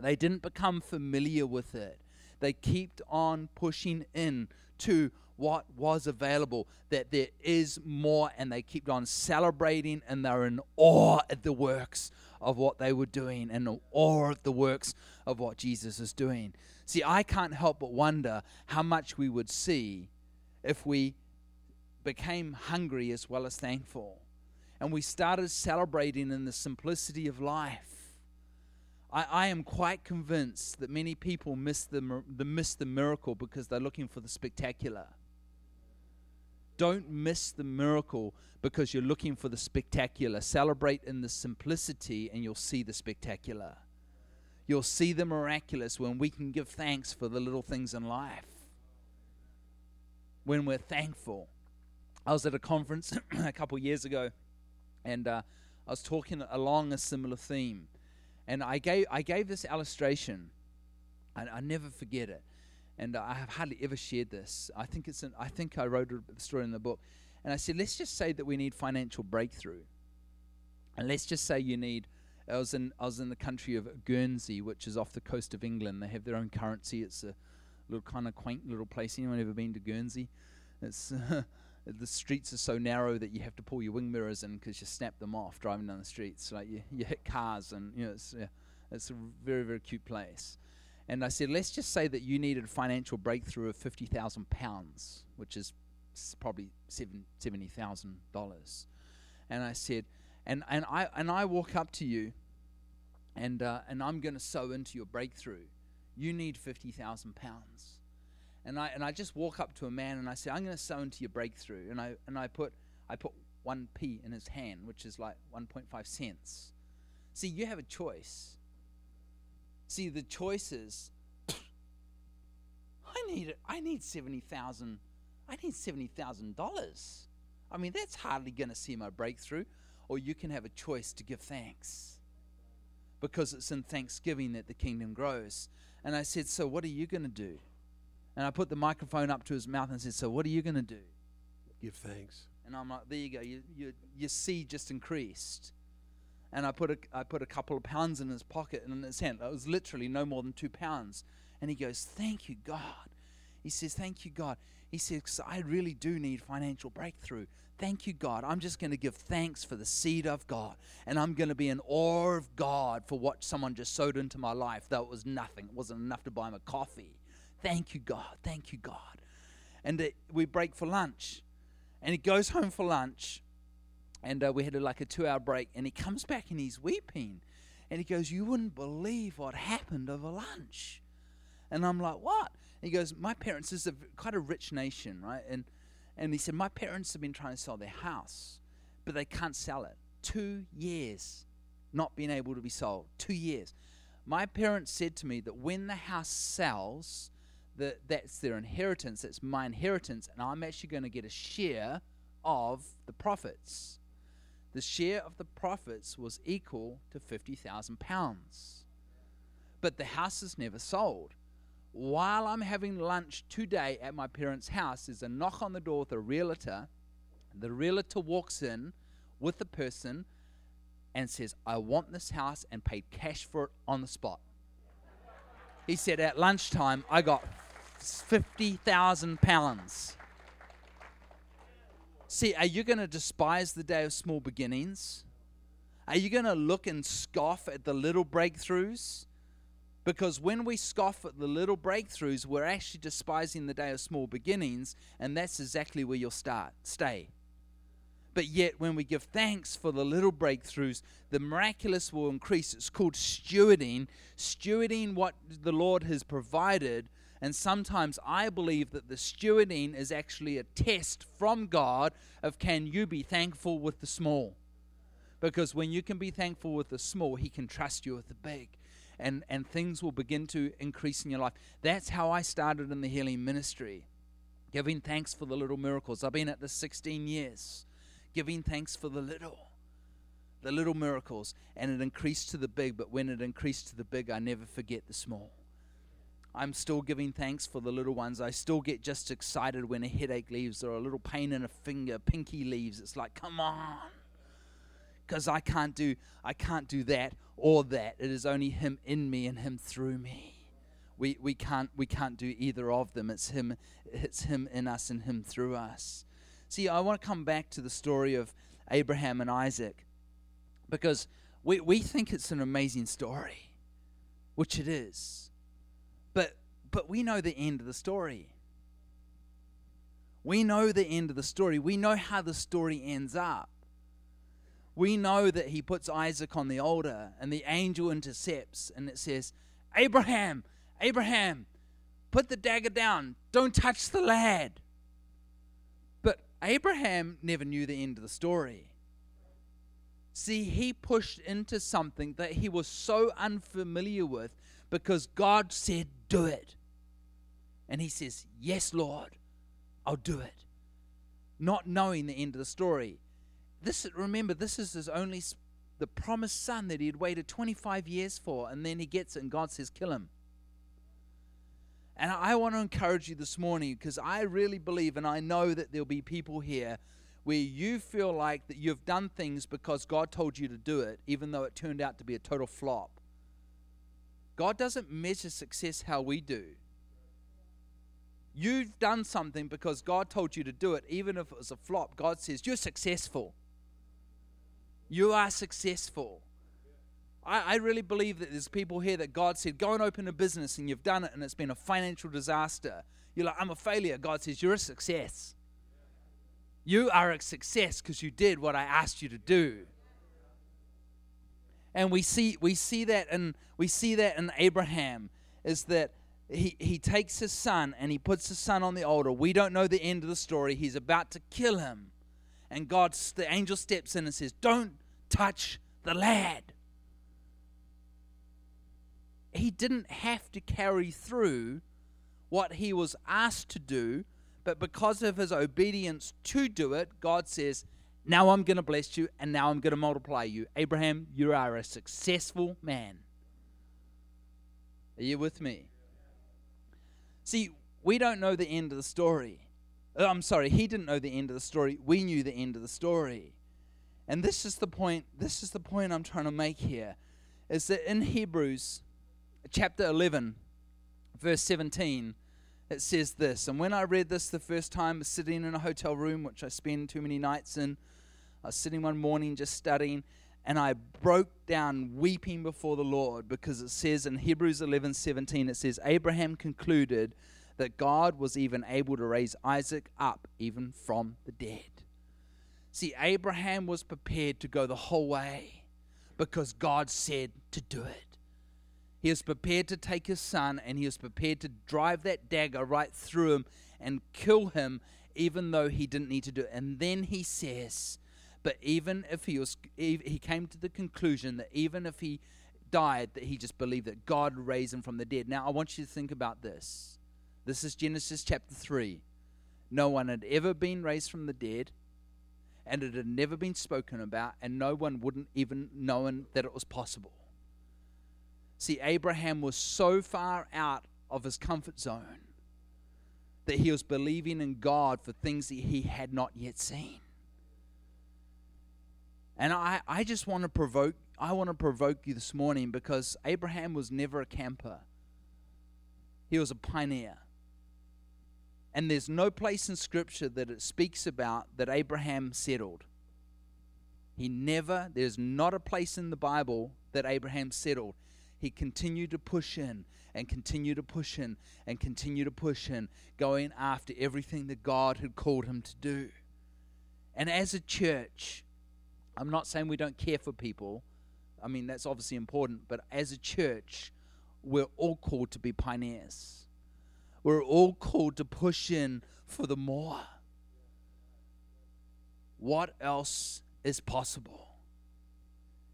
They didn't become familiar with it. They kept on pushing in to what was available, that there is more, and they kept on celebrating and they're in awe at the works of what they were doing and awe at the works of what Jesus is doing. See, I can't help but wonder how much we would see if we became hungry as well as thankful. And we started celebrating in the simplicity of life. I, I am quite convinced that many people miss the, the, miss the miracle because they're looking for the spectacular. Don't miss the miracle because you're looking for the spectacular. Celebrate in the simplicity and you'll see the spectacular. You'll see the miraculous when we can give thanks for the little things in life. When we're thankful. I was at a conference a couple years ago and uh, I was talking along a similar theme. And I gave, I gave this illustration, and I never forget it. And I have hardly ever shared this. I think, it's an, I think I wrote a story in the book. And I said, let's just say that we need financial breakthrough. And let's just say you need I was in I was in the country of Guernsey, which is off the coast of England. They have their own currency. It's a little kind of quaint little place. Anyone ever been to Guernsey? It's the streets are so narrow that you have to pull your wing mirrors in because you snap them off driving down the streets. Like you, you hit cars and you know it's yeah, it's a very very cute place. And I said, let's just say that you needed a financial breakthrough of fifty thousand pounds, which is probably seven, seventy thousand dollars. And I said, and and I and I walk up to you, and uh, and I'm going to sow into your breakthrough. You need fifty thousand pounds and I and I just walk up to a man and I say, I'm going to sow into your breakthrough, and I and I put I put one p in his hand, which is like 1.5 cents. See, you have a choice. See, the choices. I need I need seventy thousand, I need seventy thousand dollars. I mean, that's hardly going to see my breakthrough. Or you can have a choice to give thanks, because it's in thanksgiving that the kingdom grows. And I said, so what are you going to do? And I put the microphone up to his mouth and said, So what are you going to do? Give thanks. And I'm like, There you go. You, you, your seed just increased. And I put, a, I put a couple of pounds in his pocket and in his hand. It was literally no more than two pounds. And he goes, Thank you, God. He says, Thank you, God. He says, I really do need financial breakthrough. Thank you, God. I'm just going to give thanks for the seed of God. And I'm going to be in awe of God for what someone just sowed into my life, though it was nothing. It wasn't enough to buy him a coffee. Thank you, God. Thank you, God. And uh, we break for lunch. And he goes home for lunch. And uh, we had a, like a two hour break. And he comes back and he's weeping. And he goes, You wouldn't believe what happened over lunch. And I'm like, What? And he goes, My parents, is a, quite a rich nation, right? And, and he said, My parents have been trying to sell their house, but they can't sell it. Two years not being able to be sold. Two years. My parents said to me that when the house sells, that that's their inheritance, that's my inheritance, and I'm actually going to get a share of the profits. The share of the profits was equal to fifty thousand pounds. But the house is never sold. While I'm having lunch today at my parents' house, there's a knock on the door with a realtor. The realtor walks in with the person and says, I want this house and paid cash for it on the spot. He said, At lunchtime, I got 50,000 pounds. See, are you going to despise the day of small beginnings? Are you going to look and scoff at the little breakthroughs? Because when we scoff at the little breakthroughs, we're actually despising the day of small beginnings, and that's exactly where you'll start, stay. But yet, when we give thanks for the little breakthroughs, the miraculous will increase. It's called stewarding, stewarding what the Lord has provided and sometimes I believe that the stewarding is actually a test from God of can you be thankful with the small? Because when you can be thankful with the small, He can trust you with the big. And, and things will begin to increase in your life. That's how I started in the healing ministry, giving thanks for the little miracles. I've been at this 16 years, giving thanks for the little the little miracles, and it increased to the big. But when it increased to the big, I never forget the small. I'm still giving thanks for the little ones. I still get just excited when a headache leaves or a little pain in a finger, pinky leaves. It's like, come on. Because I can't do I can't do that or that. It is only him in me and him through me. We we can't we can't do either of them. It's him it's him in us and him through us. See, I want to come back to the story of Abraham and Isaac because we, we think it's an amazing story, which it is but we know the end of the story. We know the end of the story. We know how the story ends up. We know that he puts Isaac on the altar and the angel intercepts and it says, Abraham, Abraham, put the dagger down. Don't touch the lad. But Abraham never knew the end of the story. See, he pushed into something that he was so unfamiliar with because God said, Do it. And he says, Yes, Lord, I'll do it. Not knowing the end of the story. This remember, this is his only the promised son that he had waited 25 years for, and then he gets it, and God says, Kill him. And I want to encourage you this morning because I really believe, and I know that there'll be people here where you feel like that you've done things because God told you to do it, even though it turned out to be a total flop. God doesn't measure success how we do. You've done something because God told you to do it, even if it was a flop. God says, You're successful. You are successful. I, I, really believe that there's people here that God said, Go and open a business, and you've done it, and it's been a financial disaster. You're like, I'm a failure. God says, You're a success. You are a success because you did what I asked you to do. And we see we see that and we see that in Abraham is that he, he takes his son and he puts his son on the altar. We don't know the end of the story. He's about to kill him. And God the angel steps in and says, Don't touch the lad. He didn't have to carry through what he was asked to do but because of his obedience to do it, God says, Now I'm going to bless you and now I'm going to multiply you. Abraham, you are a successful man. Are you with me? See, we don't know the end of the story. Uh, I'm sorry, he didn't know the end of the story. We knew the end of the story. And this is the point, this is the point I'm trying to make here is that in Hebrews chapter 11 verse 17 it says this. And when I read this the first time, sitting in a hotel room, which I spend too many nights in, I was sitting one morning just studying, and I broke down weeping before the Lord because it says in Hebrews 11 17, it says, Abraham concluded that God was even able to raise Isaac up even from the dead. See, Abraham was prepared to go the whole way because God said to do it. He was prepared to take his son and he was prepared to drive that dagger right through him and kill him, even though he didn't need to do it. And then he says, but even if he was, he came to the conclusion that even if he died, that he just believed that God raised him from the dead. Now, I want you to think about this. This is Genesis chapter 3. No one had ever been raised from the dead, and it had never been spoken about, and no one wouldn't even known that it was possible. See, Abraham was so far out of his comfort zone that he was believing in God for things that he had not yet seen. And I, I just want to provoke I want to provoke you this morning because Abraham was never a camper. He was a pioneer. And there's no place in scripture that it speaks about that Abraham settled. He never, there's not a place in the Bible that Abraham settled he continued to push in and continue to push in and continue to push in, going after everything that God had called him to do. And as a church, I'm not saying we don't care for people. I mean, that's obviously important. But as a church, we're all called to be pioneers. We're all called to push in for the more. What else is possible?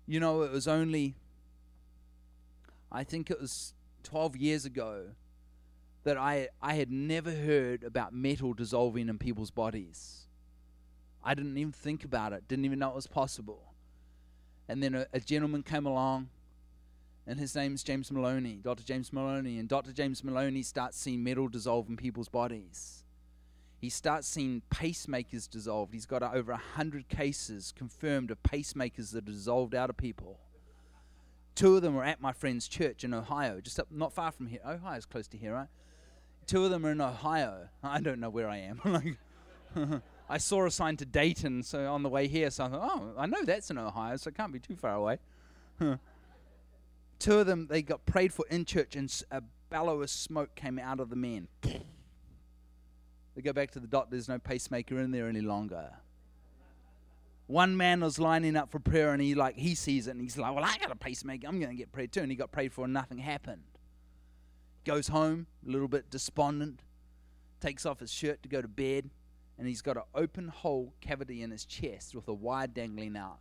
You know, it was only I think it was 12 years ago that I, I had never heard about metal dissolving in people's bodies. I didn't even think about it, didn't even know it was possible. And then a, a gentleman came along, and his name's James Maloney, Dr. James Maloney. And Dr. James Maloney starts seeing metal dissolve in people's bodies. He starts seeing pacemakers dissolved. He's got over 100 cases confirmed of pacemakers that are dissolved out of people. Two of them were at my friend's church in Ohio, just up not far from here. Ohio is close to here, right? Two of them are in Ohio. I don't know where I am. I saw a sign to Dayton, so on the way here, so I thought, oh, I know that's in Ohio, so it can't be too far away. Two of them, they got prayed for in church, and a bellow of smoke came out of the men. They go back to the doctor, there's no pacemaker in there any longer. One man was lining up for prayer and he like he sees it and he's like, Well, I got a pacemaker, I'm gonna get prayed too. And he got prayed for and nothing happened. Goes home, a little bit despondent, takes off his shirt to go to bed, and he's got an open hole cavity in his chest with a wire dangling out.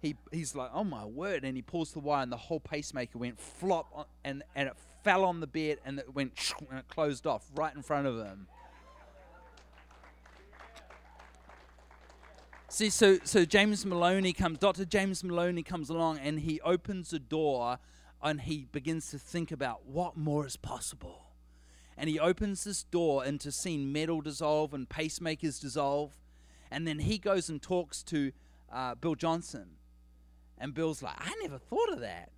He, he's like, oh my word, and he pulls the wire, and the whole pacemaker went flop, on, and, and it fell on the bed, and it went and it closed off right in front of him. See, so so James Maloney comes, Dr. James Maloney comes along, and he opens the door, and he begins to think about what more is possible and he opens this door into seeing metal dissolve and pacemakers dissolve. And then he goes and talks to uh, Bill Johnson. And Bill's like, I never thought of that.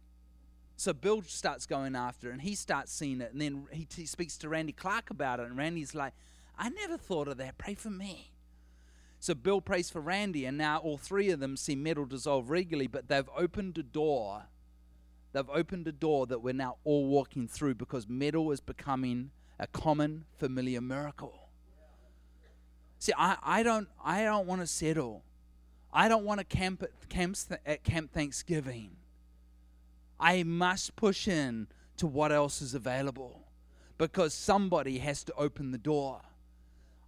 So Bill starts going after it and he starts seeing it. And then he, t- speaks to Randy Clark about it. And Randy's like, I never thought of that. Pray for me. So Bill prays for Randy. And now all three of them see metal dissolve regularly, but they've opened a door. They've opened a door that we're now all walking through because metal is becoming a common, familiar miracle. See, I, I don't I don't want to settle. I don't want to camp at camp, at camp Thanksgiving. I must push in to what else is available because somebody has to open the door.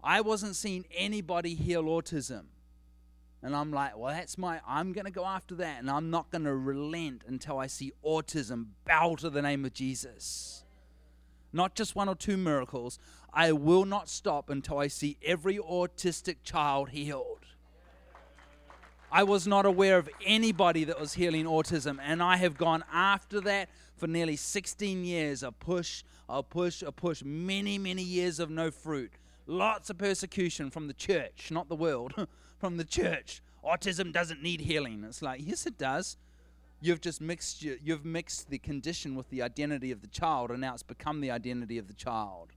I wasn't seeing anybody heal autism. And I'm like, well, that's my, I'm going to go after that. And I'm not going to relent until I see autism bow to the name of Jesus not just one or two miracles. I will not stop until I see every autistic child healed. I was not aware of anybody that was healing autism, and I have gone after that for nearly 16 years. A push, a push, a push, many, many years of no fruit. Lots of persecution from the church, not the world, from the church. Autism doesn't need healing. It's like, yes, it does. You've just mixed you've mixed the condition with the identity of the child, and now it's become the identity of the child.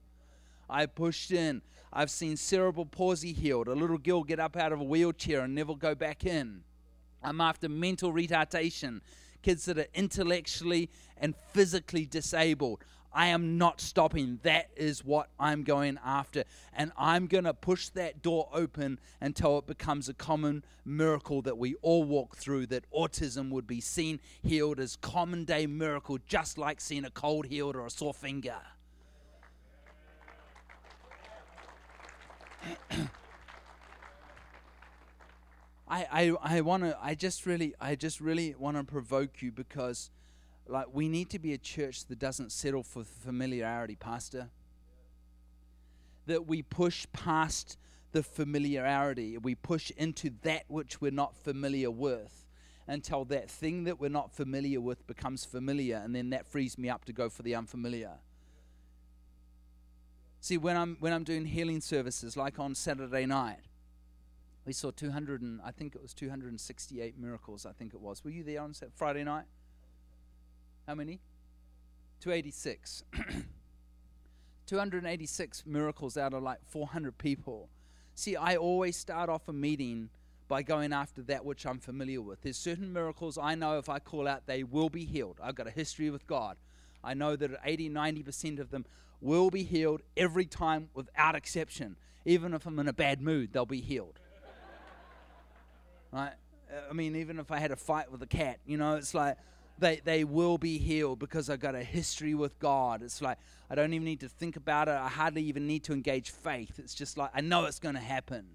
I pushed in. I've seen cerebral palsy healed. A little girl get up out of a wheelchair and never go back in. I'm after mental retardation, kids that are intellectually and physically disabled. I am not stopping. That is what I'm going after. And I'm going to push that door open until it becomes a common miracle that we all walk through, that autism would be seen healed as common day miracle, just like seeing a cold healed or a sore finger. I, I, I want to I just really I just really want to provoke you because like, we need to be a church that doesn't settle for familiarity, Pastor. That we push past the familiarity, we push into that which we're not familiar with until that thing that we're not familiar with becomes familiar, and then that frees me up to go for the unfamiliar. See, when I'm when I'm doing healing services, like on Saturday night, we saw 200 and I think it was 268 miracles. I think it was. Were you there on Friday night? How many? 286. 286 miracles out of like 400 people. See, I always start off a meeting by going after that which I'm familiar with. There's certain miracles I know if I call out, they will be healed. I've got a history with God. I know that 80, 90% of them will be healed every time without exception. Even if I'm in a bad mood, they'll be healed. right? Uh, I mean, even if I had a fight with a cat, you know, it's like they, they will be healed because I've got a history with God. It's like I don't even need to think about it. I hardly even need to engage faith. It's just like I know it's going to happen.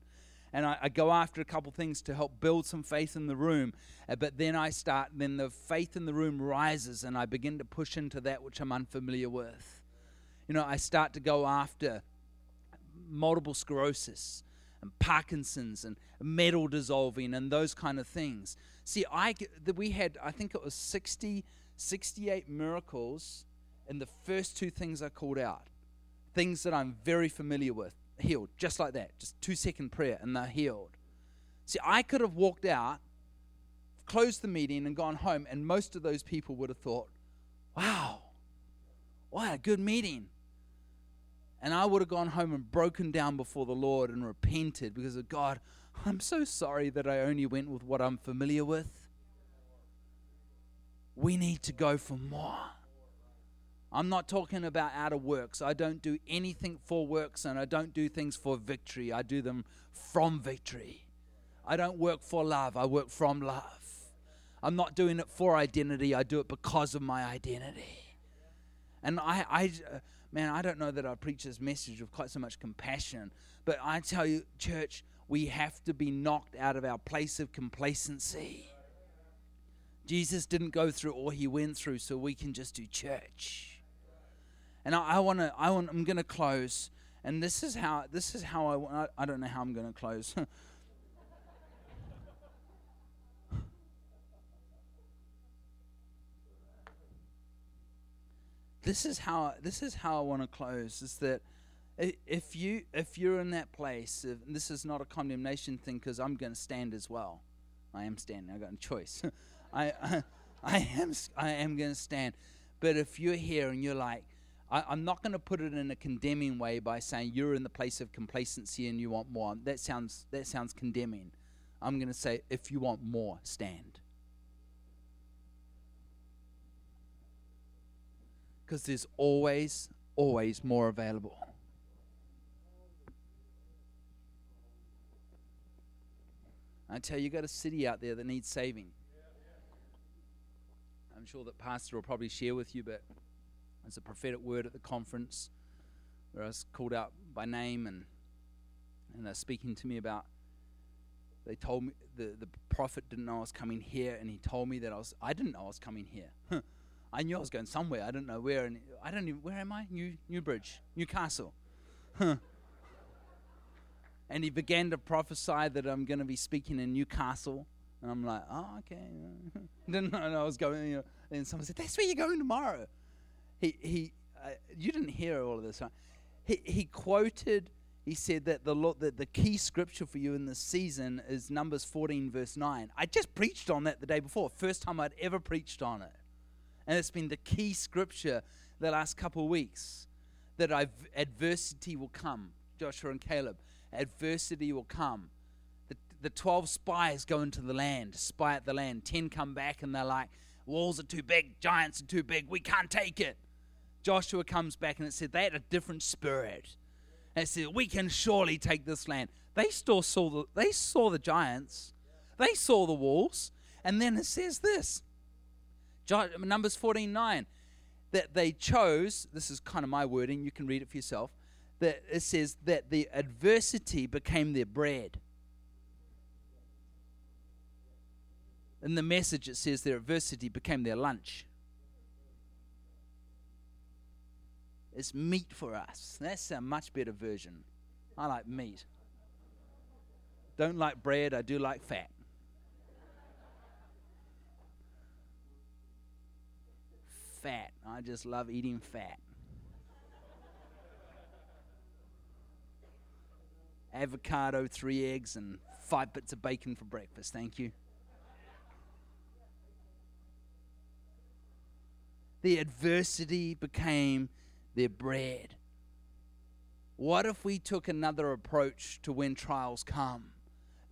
And I, I, go after a couple things to help build some faith in the room. Uh, but then I start, then the faith in the room rises and I begin to push into that which I'm unfamiliar with. You know, I start to go after multiple sclerosis and Parkinson's and metal dissolving and those kind of things. See, I we had I think it was 60, 68 miracles, and the first two things I called out, things that I'm very familiar with, healed just like that, just two second prayer, and they're healed. See, I could have walked out, closed the meeting, and gone home, and most of those people would have thought, "Wow, what a good meeting." And I would have gone home and broken down before the Lord and repented because of God. I'm so sorry that I only went with what I'm familiar with. We need to go for more. I'm not talking about out of works. I don't do anything for works and I don't do things for victory. I do them from victory. I don't work for love, I work from love. I'm not doing it for identity, I do it because of my identity. And I, I man, I don't know that I preach this message with quite so much compassion, but I tell you, church, we have to be knocked out of our place of complacency. Jesus didn't go through all he went through so we can just do church. And I, I want to, I want, I'm going to close. And this is how, this is how I, I don't know how I'm going to close. this is how, this is how I want to close. Is that if you, if you're in that place, this is not a condemnation thing because I'm going to stand as well. I am standing. I got a choice. I, I, I am, I am going to stand. But if you're here and you're like, I, am not going to put it in a condemning way by saying you're in the place of complacency and you want more. That sounds that sounds condemning. I'm going to say if you want more, stand. Because there's always, always more available. I tell you, you got a city out there that needs saving. I'm sure that Pastor will probably share with you, but it's a prophetic word at the conference where I was called out by name and and they're speaking to me about they told me the, the prophet didn't know I was coming here and he told me that I was I didn't know I was coming here. I knew I was going somewhere. I didn't know where and I don't even where am I? New Newbridge, Newcastle. And he began to prophesy that I'm going to be speaking in Newcastle and I'm like, oh, okay. Know I was going. You know, and someone said, "That's where you're going tomorrow." He he, uh, you didn't hear all of this, right? He he quoted. He said that the that the key scripture for you in this season is Numbers 14 verse 9. I just preached on that the day before, first time I'd ever preached on it, and it's been the key scripture the last couple of weeks. That I've, adversity will come, Joshua and Caleb. Adversity will come the the 12 spies go into the land, spy out the land. 10 come back and they're like, walls are too big, giants are too big, we can't take it. Joshua comes back and it said they had a different spirit. And it said, we can surely take this land. They still saw the, they saw the giants, they saw the walls. And then it says this Numbers 14 9 that they chose, this is kind of my wording, you can read it for yourself, that it says that the adversity became their bread. In the message, it says their adversity became their lunch. It's meat for us. That's a much better version. I like meat. Don't like bread, I do like fat. Fat. I just love eating fat. Avocado, three eggs, and five bits of bacon for breakfast. Thank you. the adversity became their bread. What if we took another approach to when trials come?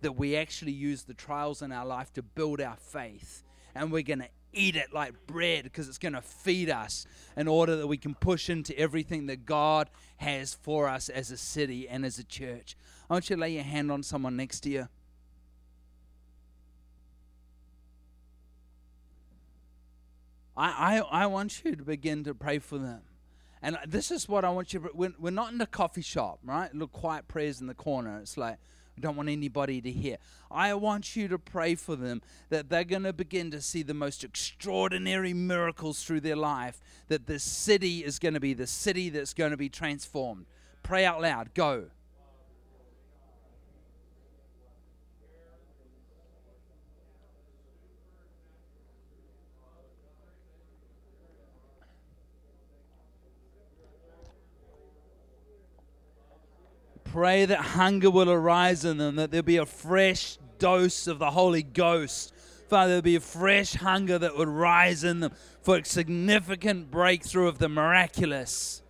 That we actually use the trials in our life to build our faith, and we're going to eat it like bread because it's going to feed us in order that we can push into everything that God has for us as a city and as a church. I want you to lay your hand on someone next to you. I, I, I want you to begin to pray for them. And this is what I want you to, we're, we're not in a coffee shop, right? Look, quiet prayers in the corner. It's like, we don't want anybody to hear. I want you to pray for them that they're going to begin to see the most extraordinary miracles through their life, that this city is going to be the city that's going to be transformed. Pray out loud. Go. Pray that hunger will arise in them, that there'll be a fresh dose of the Holy Ghost. Father, there'll be a fresh hunger that would rise in them for a significant breakthrough of the miraculous.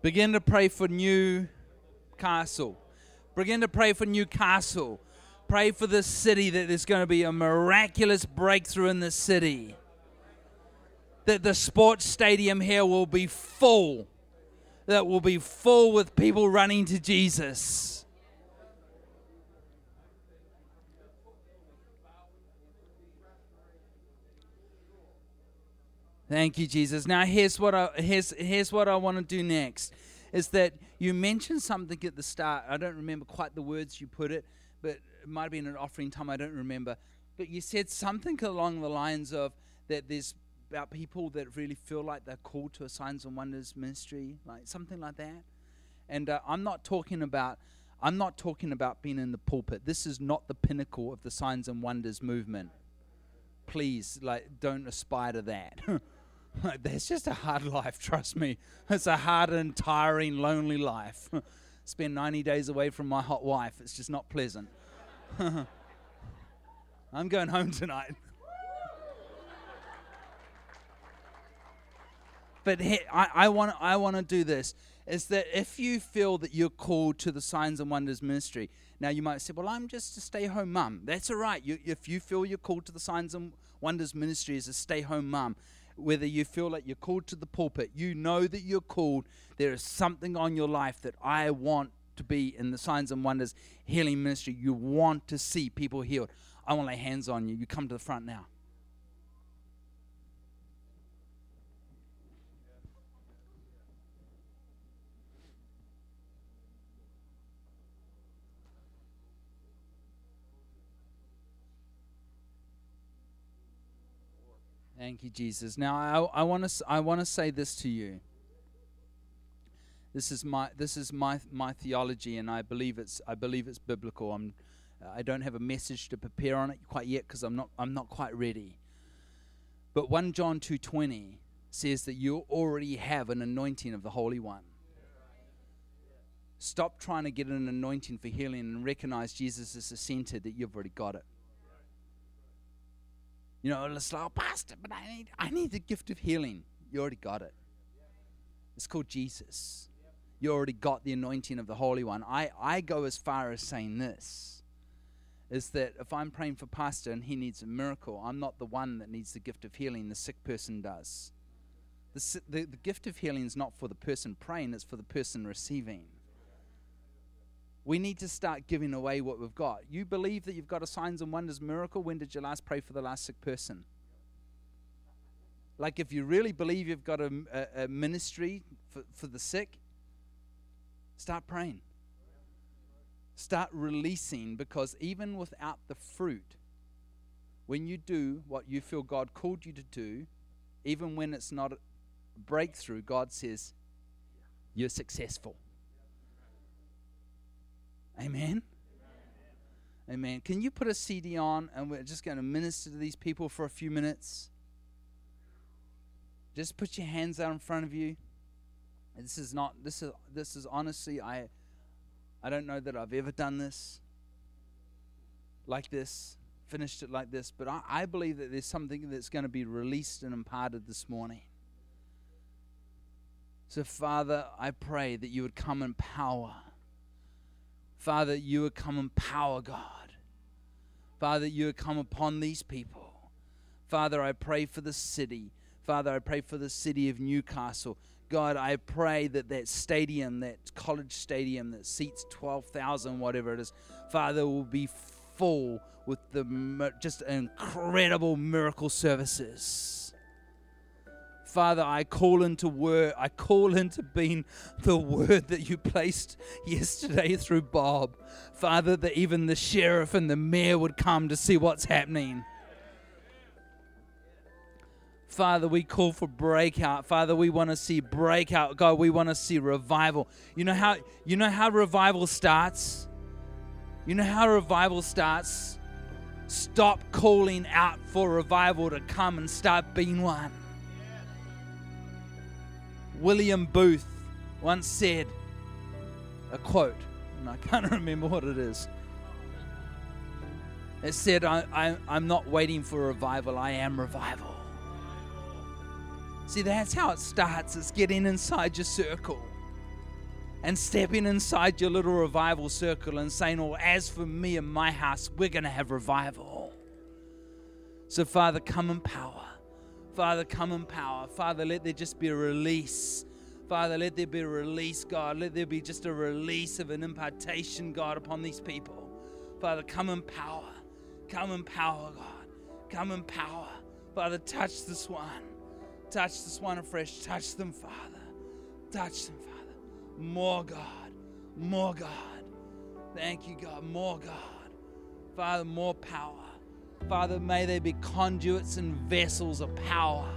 Begin to pray for Newcastle. Begin to pray for Newcastle. Pray for this city that there's going to be a miraculous breakthrough in this city. That the sports stadium here will be full. That will be full with people running to Jesus. Thank you, Jesus. Now here's what I here's here's what I want to do next. Is that you mentioned something at the start. I don't remember quite the words you put it, but it might have been an offering time, I don't remember. But you said something along the lines of that there's about people that really feel like they're called to a signs and wonders ministry, like something like that. And uh, I'm not talking about I'm not talking about being in the pulpit. This is not the pinnacle of the signs and wonders movement. Please, like, don't aspire to that. That's just a hard life, trust me. It's a hard and tiring, lonely life. Spend 90 days away from my hot wife. It's just not pleasant. I'm going home tonight. but I, I want I want to do this. Is that if you feel that you're called to the signs and wonders ministry, now you might say, "Well, I'm just a stay-home mum." That's all right. You, if you feel you're called to the signs and wonders ministry as a stay-home mum, whether you feel like you're called to the pulpit, you know that you're called. There is something on your life that I want to be in the signs and wonders healing ministry. You want to see people healed. I want to lay hands on you. You come to the front now. Thank you, Jesus. Now, I, I want to I want to say this to you. This is my this is my my theology, and I believe it's I believe it's biblical. I'm I don't have a message to prepare on it quite yet because I'm not I'm not quite ready. But 1 John 2:20 says that you already have an anointing of the Holy One. Stop trying to get an anointing for healing and recognize Jesus is the center that you've already got it. You know, it's like, oh, Pastor, but I need, I need the gift of healing. You already got it. It's called Jesus. You already got the anointing of the Holy One. I, I go as far as saying this is that if I'm praying for Pastor and he needs a miracle, I'm not the one that needs the gift of healing, the sick person does. The, the, the gift of healing is not for the person praying, it's for the person receiving. We need to start giving away what we've got. You believe that you've got a signs and wonders miracle. When did you last pray for the last sick person? Like, if you really believe you've got a, a, a ministry for, for the sick, Start praying. Start releasing because even without the fruit, when you do what you feel God called you to do, even when it's not a breakthrough, God says, You're successful. Amen. Amen. Can you put a CD on and we're just going to minister to these people for a few minutes? Just put your hands out in front of you. This is not this is this is honestly I I don't know that I've ever done this like this, finished it like this, but I, I believe that there's something that's going to be released and imparted this morning. So, Father, I pray that you would come in power. Father, you would come in power, God. Father, you would come upon these people. Father, I pray for the city. Father, I pray for the city of Newcastle. God, I pray that that stadium, that college stadium that seats 12,000, whatever it is, Father, will be full with the just incredible miracle services. Father, I call into word, I call into being the word that you placed yesterday through Bob. Father, that even the sheriff and the mayor would come to see what's happening. Father, we call for breakout. Father, we want to see breakout. God, we want to see revival. You know how you know how revival starts? You know how revival starts? Stop calling out for revival to come and start being one. William Booth once said a quote, and I can't remember what it is. It said, I, I, I'm not waiting for revival, I am revival. See, that's how it starts. It's getting inside your circle. and stepping inside your little revival circle and saying, Oh, as for me and my house, we're going to have revival. So, Father, come in power. Father, come in power. Father, let there just be a release. Father, let there be a release, God. Let there be just a release of an impartation, God, upon these people. Father, come in power. Come in power, God. Come in power. Father, touch this one. Touch this one afresh. Touch them, Father. Touch them, Father. More God. More God. Thank you, God. More God. Father, more power. Father, may they be conduits and vessels of power.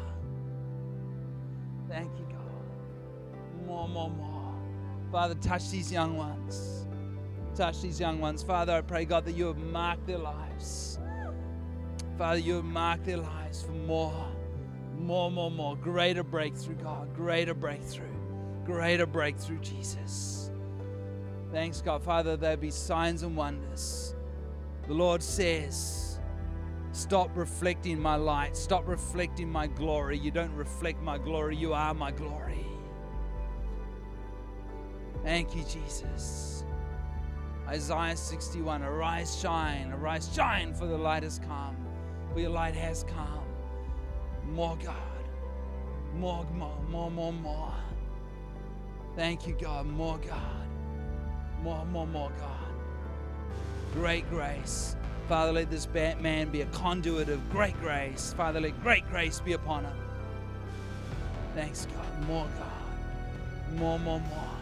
Thank you, God. More, more, more. Father, touch these young ones. Touch these young ones. Father, I pray, God, that you have marked their lives. Father, you have marked their lives for more, more, more, more. Greater breakthrough, God. Greater breakthrough. Greater breakthrough, Jesus. Thanks, God. Father, there be signs and wonders. The Lord says, Stop reflecting my light. Stop reflecting my glory. You don't reflect my glory. You are my glory. Thank you, Jesus. Isaiah 61 Arise, shine, arise, shine, for the light has come, for your light has come. More, God. More, more, more, more, more. Thank you, God. More, God. More, more, more, God. Great grace. Father, let this man be a conduit of great grace. Father, let great grace be upon him. Thanks, God. More, God. More, more, more.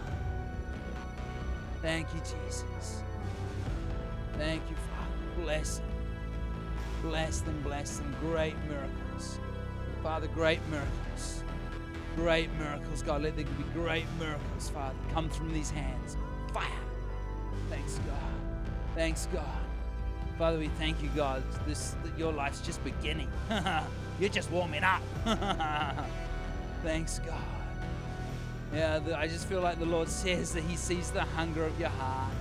Thank you, Jesus. Thank you, Father. Bless them. Bless them, bless them. Great miracles. Father, great miracles. Great miracles, God. Let there be great miracles, Father. Come from these hands. Fire. Thanks, God. Thanks, God. Father, we thank you, God. This your life's just beginning. You're just warming up. Thanks, God. Yeah, the, I just feel like the Lord says that He sees the hunger of your heart.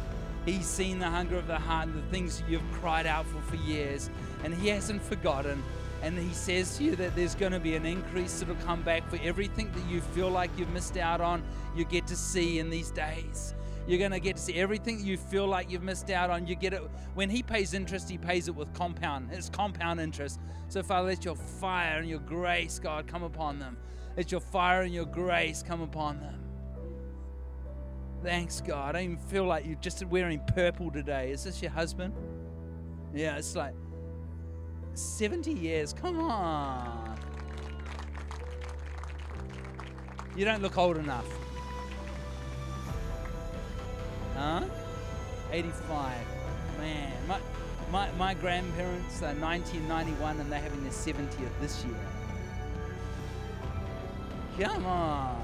He's seen the hunger of the heart and the things you've cried out for for years, and He hasn't forgotten. And He says to you that there's going to be an increase that'll come back for everything that you feel like you've missed out on. You get to see in these days. You're going to get to see everything you feel like you've missed out on. You get it when He pays interest. He pays it with compound. It's compound interest. So Father, let Your fire and Your grace, God, come upon them. Let Your fire and Your grace come upon them. Thanks, God. I don't even feel like you're just wearing purple today. Is this your husband? Yeah, it's like 70 years. Come on. You don't look old enough. Huh? 85. Man, my, my, my grandparents are 1991 and they're having their 70th this year. Come on.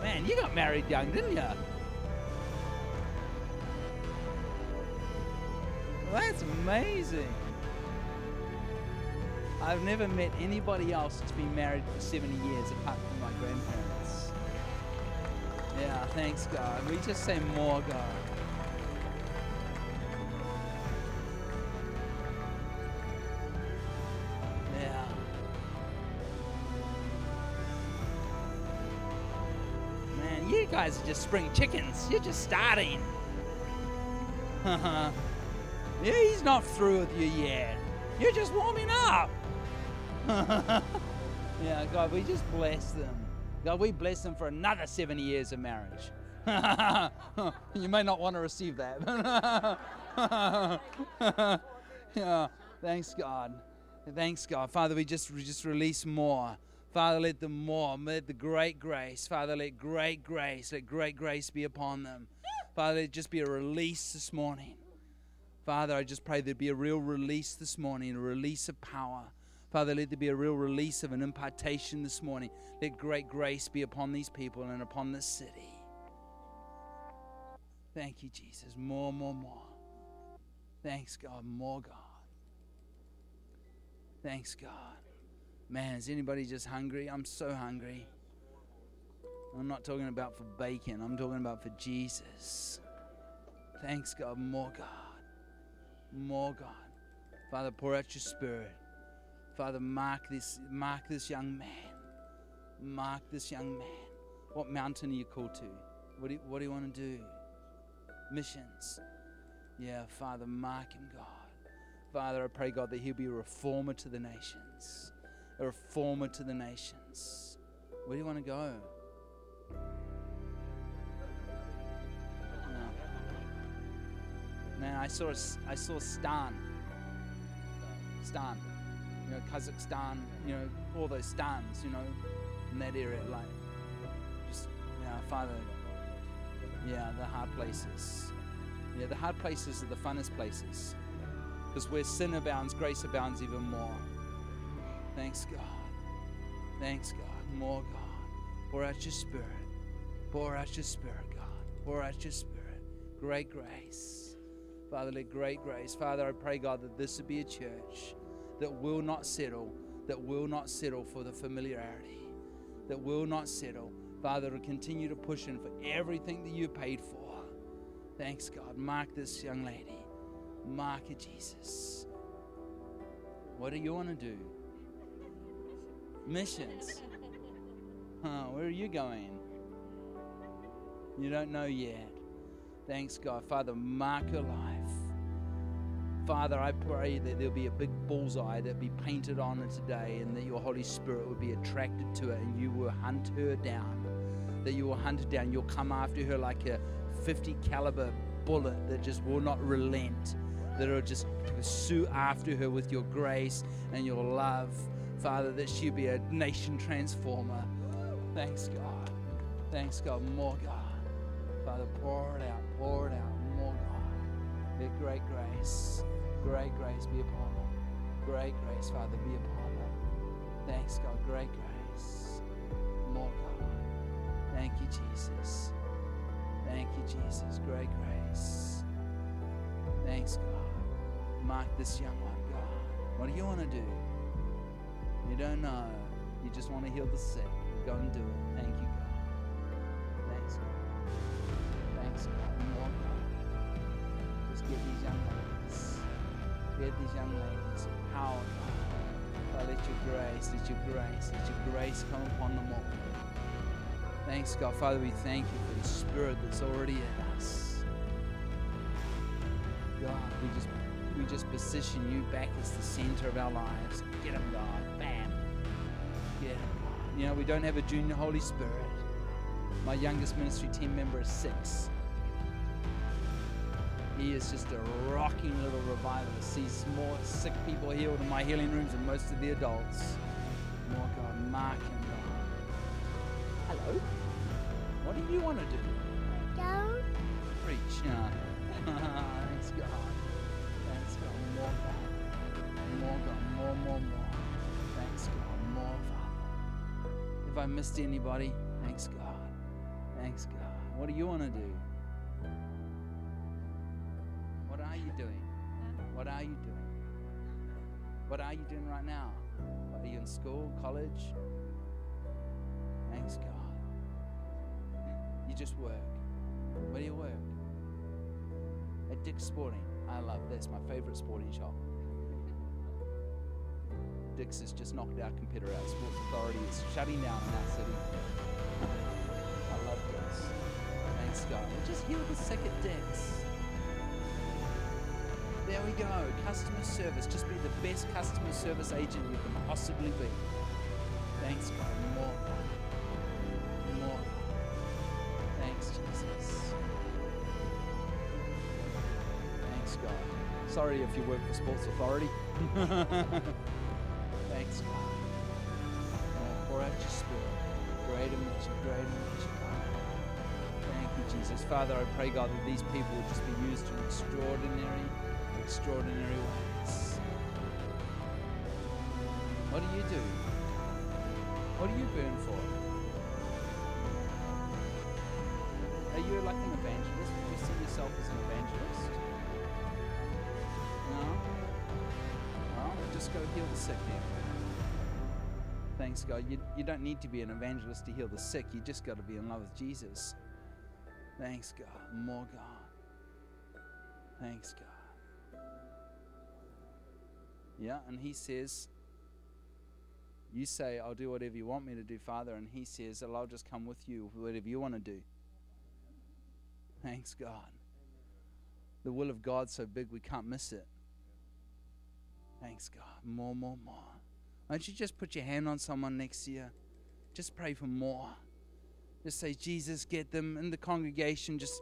Man, you got married young, didn't you? That's amazing. I've never met anybody else that's been married for 70 years apart from my grandparents. Yeah, thanks, God. We just say more, God. Yeah. Man, you guys are just spring chickens. You're just starting. Uh-huh. Yeah, he's not through with you yet. You're just warming up. yeah, God, we just bless them. God, we bless them for another 70 years of marriage. you may not want to receive that. yeah, thanks, God. Thanks, God. Father, we just, we just release more. Father, let them more, let the great grace, Father, let great grace, let great grace be upon them. Father, let it just be a release this morning. Father, I just pray there'd be a real release this morning, a release of power. Father, let there be a real release of an impartation this morning. Let great grace be upon these people and upon this city. Thank you, Jesus. More, more, more. Thanks, God. More, God. Thanks, God. Man, is anybody just hungry? I'm so hungry. I'm not talking about for bacon, I'm talking about for Jesus. Thanks, God. More, God. More, God. Father, pour out your spirit. Father, mark this, mark this young man. Mark this young man. What mountain are you called to? What do you, what do you want to do? Missions. Yeah, Father, mark him, God. Father, I pray, God, that he'll be a reformer to the nations. A reformer to the nations. Where do you want to go? Man, I saw I saw Stan. Stan, you know, Kazakhstan, you know, all those stans, you know, in that area, like, just, yeah, Father, yeah, the hard places. Yeah, the hard places are the funnest places. Because where sin abounds, grace abounds even more. Thanks, God. Thanks, God. More, God. Pour out your spirit. Pour out your spirit, God. Pour out your spirit. Great grace. Father, let great grace. Father, I pray, God, that this would be a church that will not settle, that will not settle for the familiarity, that will not settle. Father, to continue to push in for everything that you paid for. Thanks, God. Mark this young lady. Mark it, Jesus. What do you want to do? Missions. Huh, where are you going? You don't know yet. Thanks, God. Father, mark her life. Father, I pray that there'll be a big bullseye that be painted on it today and that your Holy Spirit will be attracted to it and you will hunt her down. That you will hunt her down. You'll come after her like a 50 caliber bullet that just will not relent. That will just pursue after her with your grace and your love. Father, that she'll be a nation transformer. Thanks, God. Thanks, God. More, God. Father, pour it out, pour it out. Great grace Great grace be upon them. Great grace, Father, be upon them. Thanks, God. Great grace. More, God. Thank you, Jesus. Thank you, Jesus. Great grace. Thanks, God. Mark this young one, God. What do you want to do? You don't know. You just want to heal the sick. Go and do it. Thank you, Get these young ones get these young ladies How, God. let your grace, let your grace, let your grace come upon them all. Thanks, God. Father, we thank you for the Spirit that's already in us. God, we just we just position you back as the center of our lives. Get them, God. Bam. Get them. You know, we don't have a junior Holy Spirit. My youngest ministry team member is six. He is just a rocking little revivalist. Sees more sick people healed in my healing rooms than most of the adults. More God, mark him, God. Hello. What do you want to do? Don't. Preach, yeah. Thanks, God. Thanks, God. More God. More God. More, more, more. Thanks, God. More, Father. If I missed anybody, thanks, God. Thanks, God. What do you want to do? Are you doing? What are you doing right now? Are you in school, college? Thanks, God. You just work. Where do you work? At Dick's Sporting. I love this. My favorite sporting shop. Dick's has just knocked our competitor out. Sports Authority is shutting down in our city. I love Dick's. Thanks, God. We just heal the sick at Dick's. There we go. Customer service. Just be the best customer service agent you can possibly be. Thanks, God. More. More. Thanks, Jesus. Thanks, God. Sorry if you work for Sports Authority. Thanks, God. Oh, pour out your spirit. Measure, greater measure, God. Thank you, Jesus. Father, I pray, God, that these people will just be used in extraordinary extraordinary ways. What do you do? What do you burn for? Are you like an evangelist? Would you see yourself as an evangelist? No? Well, just go heal the sick then. Thanks, God. You, you don't need to be an evangelist to heal the sick. You just got to be in love with Jesus. Thanks, God. More God. Thanks, God. Yeah, and he says, You say, I'll do whatever you want me to do, Father. And He says, I'll just come with you, whatever you want to do. Thanks, God. The will of God's so big we can't miss it. Thanks, God. More, more, more. Why don't you just put your hand on someone next to you? Just pray for more. Just say, Jesus, get them in the congregation. Just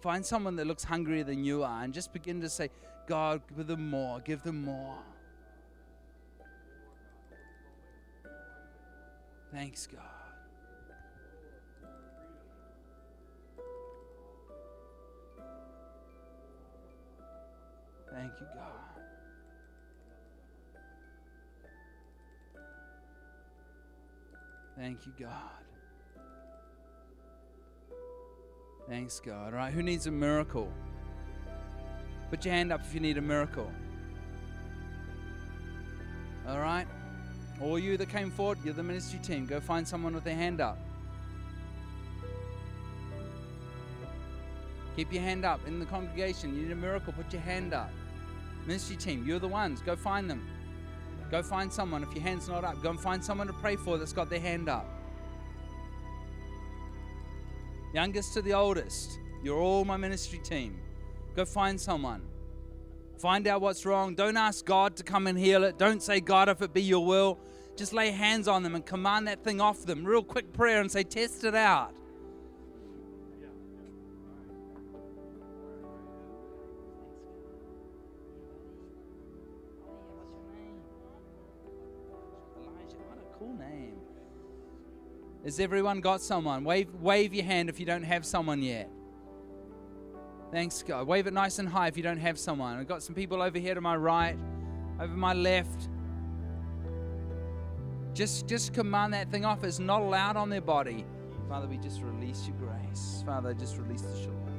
find someone that looks hungrier than you are and just begin to say, God, give them more, give them more. Thanks, God. Thank you, God. Thank you, God. Thanks, God. All right, who needs a miracle? Put your hand up if you need a miracle. All right? All you that came forward, you're the ministry team. Go find someone with their hand up. Keep your hand up in the congregation. You need a miracle, put your hand up. Ministry team, you're the ones. Go find them. Go find someone. If your hand's not up, go and find someone to pray for that's got their hand up. Youngest to the oldest, you're all my ministry team. Go find someone. Find out what's wrong. Don't ask God to come and heal it. Don't say, God, if it be your will. Just lay hands on them and command that thing off them. Real quick prayer and say, test it out. Elijah, what a cool name. Has everyone got someone? Wave, wave your hand if you don't have someone yet. Thanks, God. Wave it nice and high if you don't have someone. I've got some people over here to my right, over my left. Just, just command that thing off. It's not allowed on their body. Father, we just release your grace. Father, just release the shalom.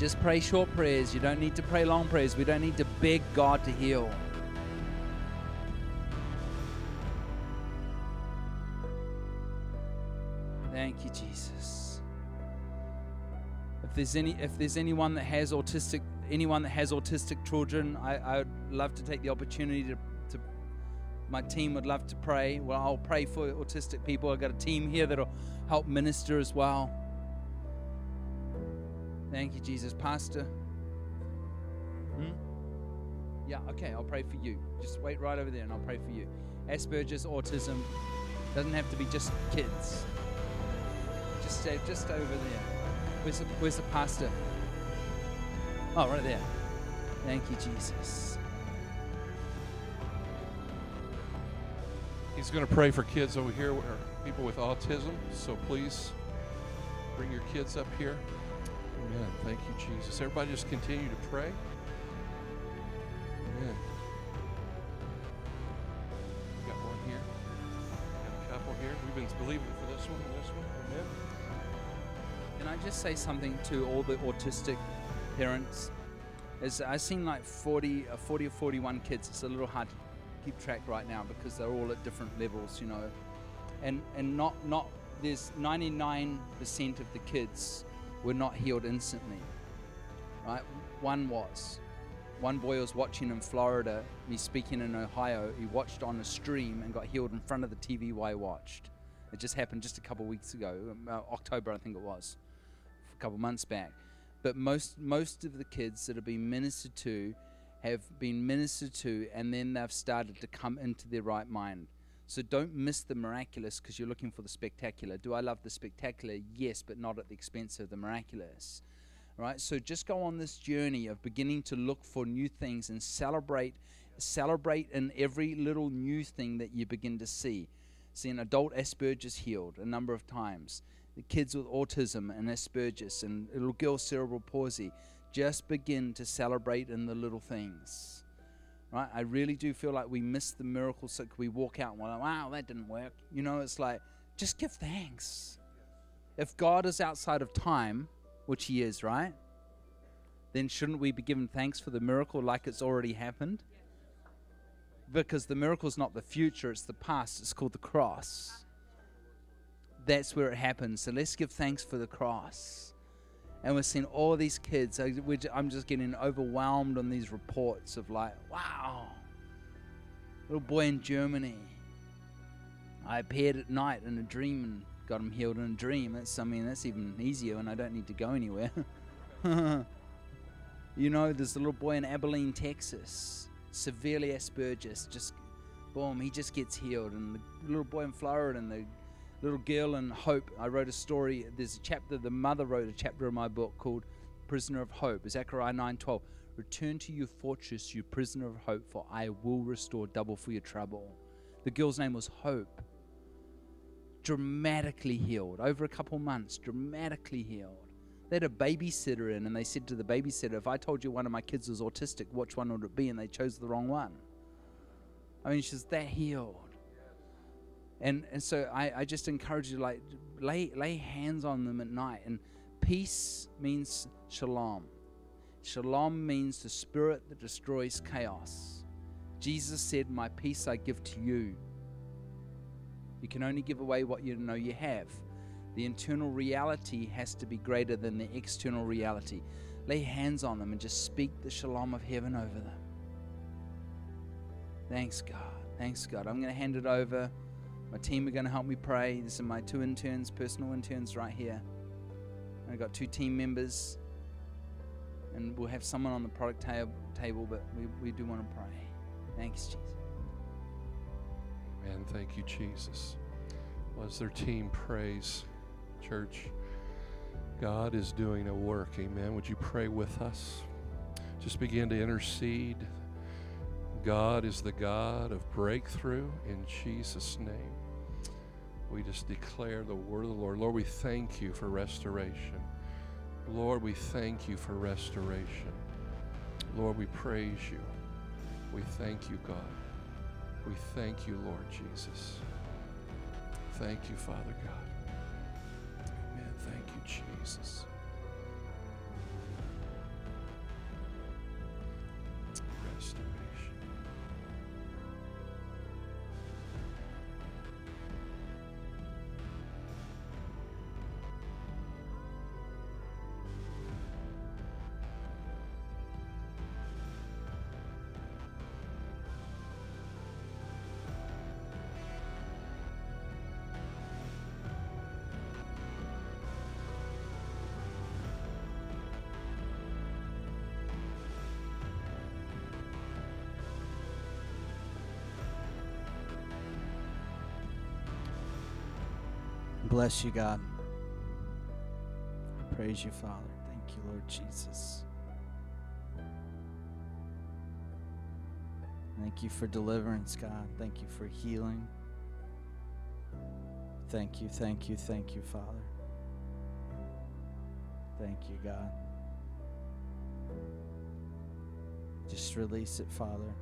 Just pray short prayers. You don't need to pray long prayers. We don't need to beg God to heal. Thank you, Jesus. If there's any if there's anyone that has autistic anyone that has autistic children, I, I would love to take the opportunity to, to my team would love to pray. Well, I'll pray for autistic people. I've got a team here that'll help minister as well. Thank you, Jesus. Pastor? Hmm? Yeah, okay, I'll pray for you. Just wait right over there and I'll pray for you. Asperger's, autism, doesn't have to be just kids. Just stay just over there. Where's the, where's the pastor? Oh, right there. Thank you, Jesus. He's going to pray for kids over here, or people with autism. So please bring your kids up here. Amen. Thank you, Jesus. Everybody just continue to pray. Amen. We got one here. Got a couple here. We've been believing for this one and this one. Amen. Can I just say something to all the autistic parents? is I've seen like 40, uh, 40 or 41 kids. It's a little hard to keep track right now because they're all at different levels, you know. And and not not there's 99% of the kids were not healed instantly. Right? One was. One boy was watching in Florida, me speaking in Ohio. He watched on a stream and got healed in front of the TV while I watched. It just happened just a couple weeks ago, um, uh, October I think it was, a couple months back. But most most of the kids that have been ministered to have been ministered to, and then they've started to come into their right mind. So don't miss the miraculous because you're looking for the spectacular. Do I love the spectacular? Yes, but not at the expense of the miraculous. Right? So just go on this journey of beginning to look for new things and celebrate celebrate in every little new thing that you begin to see. See an adult Asperger's healed a number of times. The kids with autism and Asperger's and little girl cerebral palsy just begin to celebrate in the little things. Right? I really do feel like we miss the miracle so we walk out and we're like, wow, that didn't work. You know, it's like, just give thanks. If God is outside of time, which He is, right? Then shouldn't we be giving thanks for the miracle like it's already happened? Because the miracle is not the future, it's the past. It's called the cross. That's where it happens. So let's give thanks for the cross and we're seeing all these kids. I'm just getting overwhelmed on these reports of like, wow, little boy in Germany. I appeared at night in a dream and got him healed in a dream. That's I mean that's even easier, and I don't need to go anywhere. you know, there's a little boy in Abilene, Texas, severely Asperger's. Just boom, he just gets healed, and the little boy in Florida, and the little girl in hope. I wrote a story. There's a chapter. The mother wrote a chapter in my book called "Prisoner of Hope." Zechariah 9:12. Return to your fortress, you prisoner of hope, for I will restore double for your trouble. The girl's name was Hope. Dramatically healed over a couple months. Dramatically healed. They had a babysitter in, and they said to the babysitter, "If I told you one of my kids was autistic, which one would it be?" And they chose the wrong one. I mean, she's that healed and and so I, I just encourage you to like lay lay hands on them at night. And peace means shalom. Shalom means the spirit that destroys chaos. Jesus said my peace i give to you. You can only give away what you know you have. The internal reality has to be greater than the external reality. Lay hands on them and just speak the shalom of heaven over them. Thanks god. Thanks god. I'm going to hand it over my team are going to help me pray. These are my two interns, personal interns, right here. I've got two team members, and we'll have someone on the product tab- table, but we, we do want to pray. Thanks, Jesus. Amen. Thank you, Jesus. Well, as their team prays, church, God is doing a work. Amen. Would you pray with us? Just begin to intercede. God is the God of breakthrough in Jesus' name we just declare the word of the Lord. Lord, we thank you for restoration. Lord, we thank you for restoration. Lord, we praise you. We thank you, God. We thank you, Lord Jesus. Thank you, Father God. Amen. Thank you, Jesus. Bless you, God. Praise you, Father. Thank you, Lord Jesus. Thank you for deliverance, God. Thank you for healing. Thank you, thank you, thank you, Father. Thank you, God. Just release it, Father.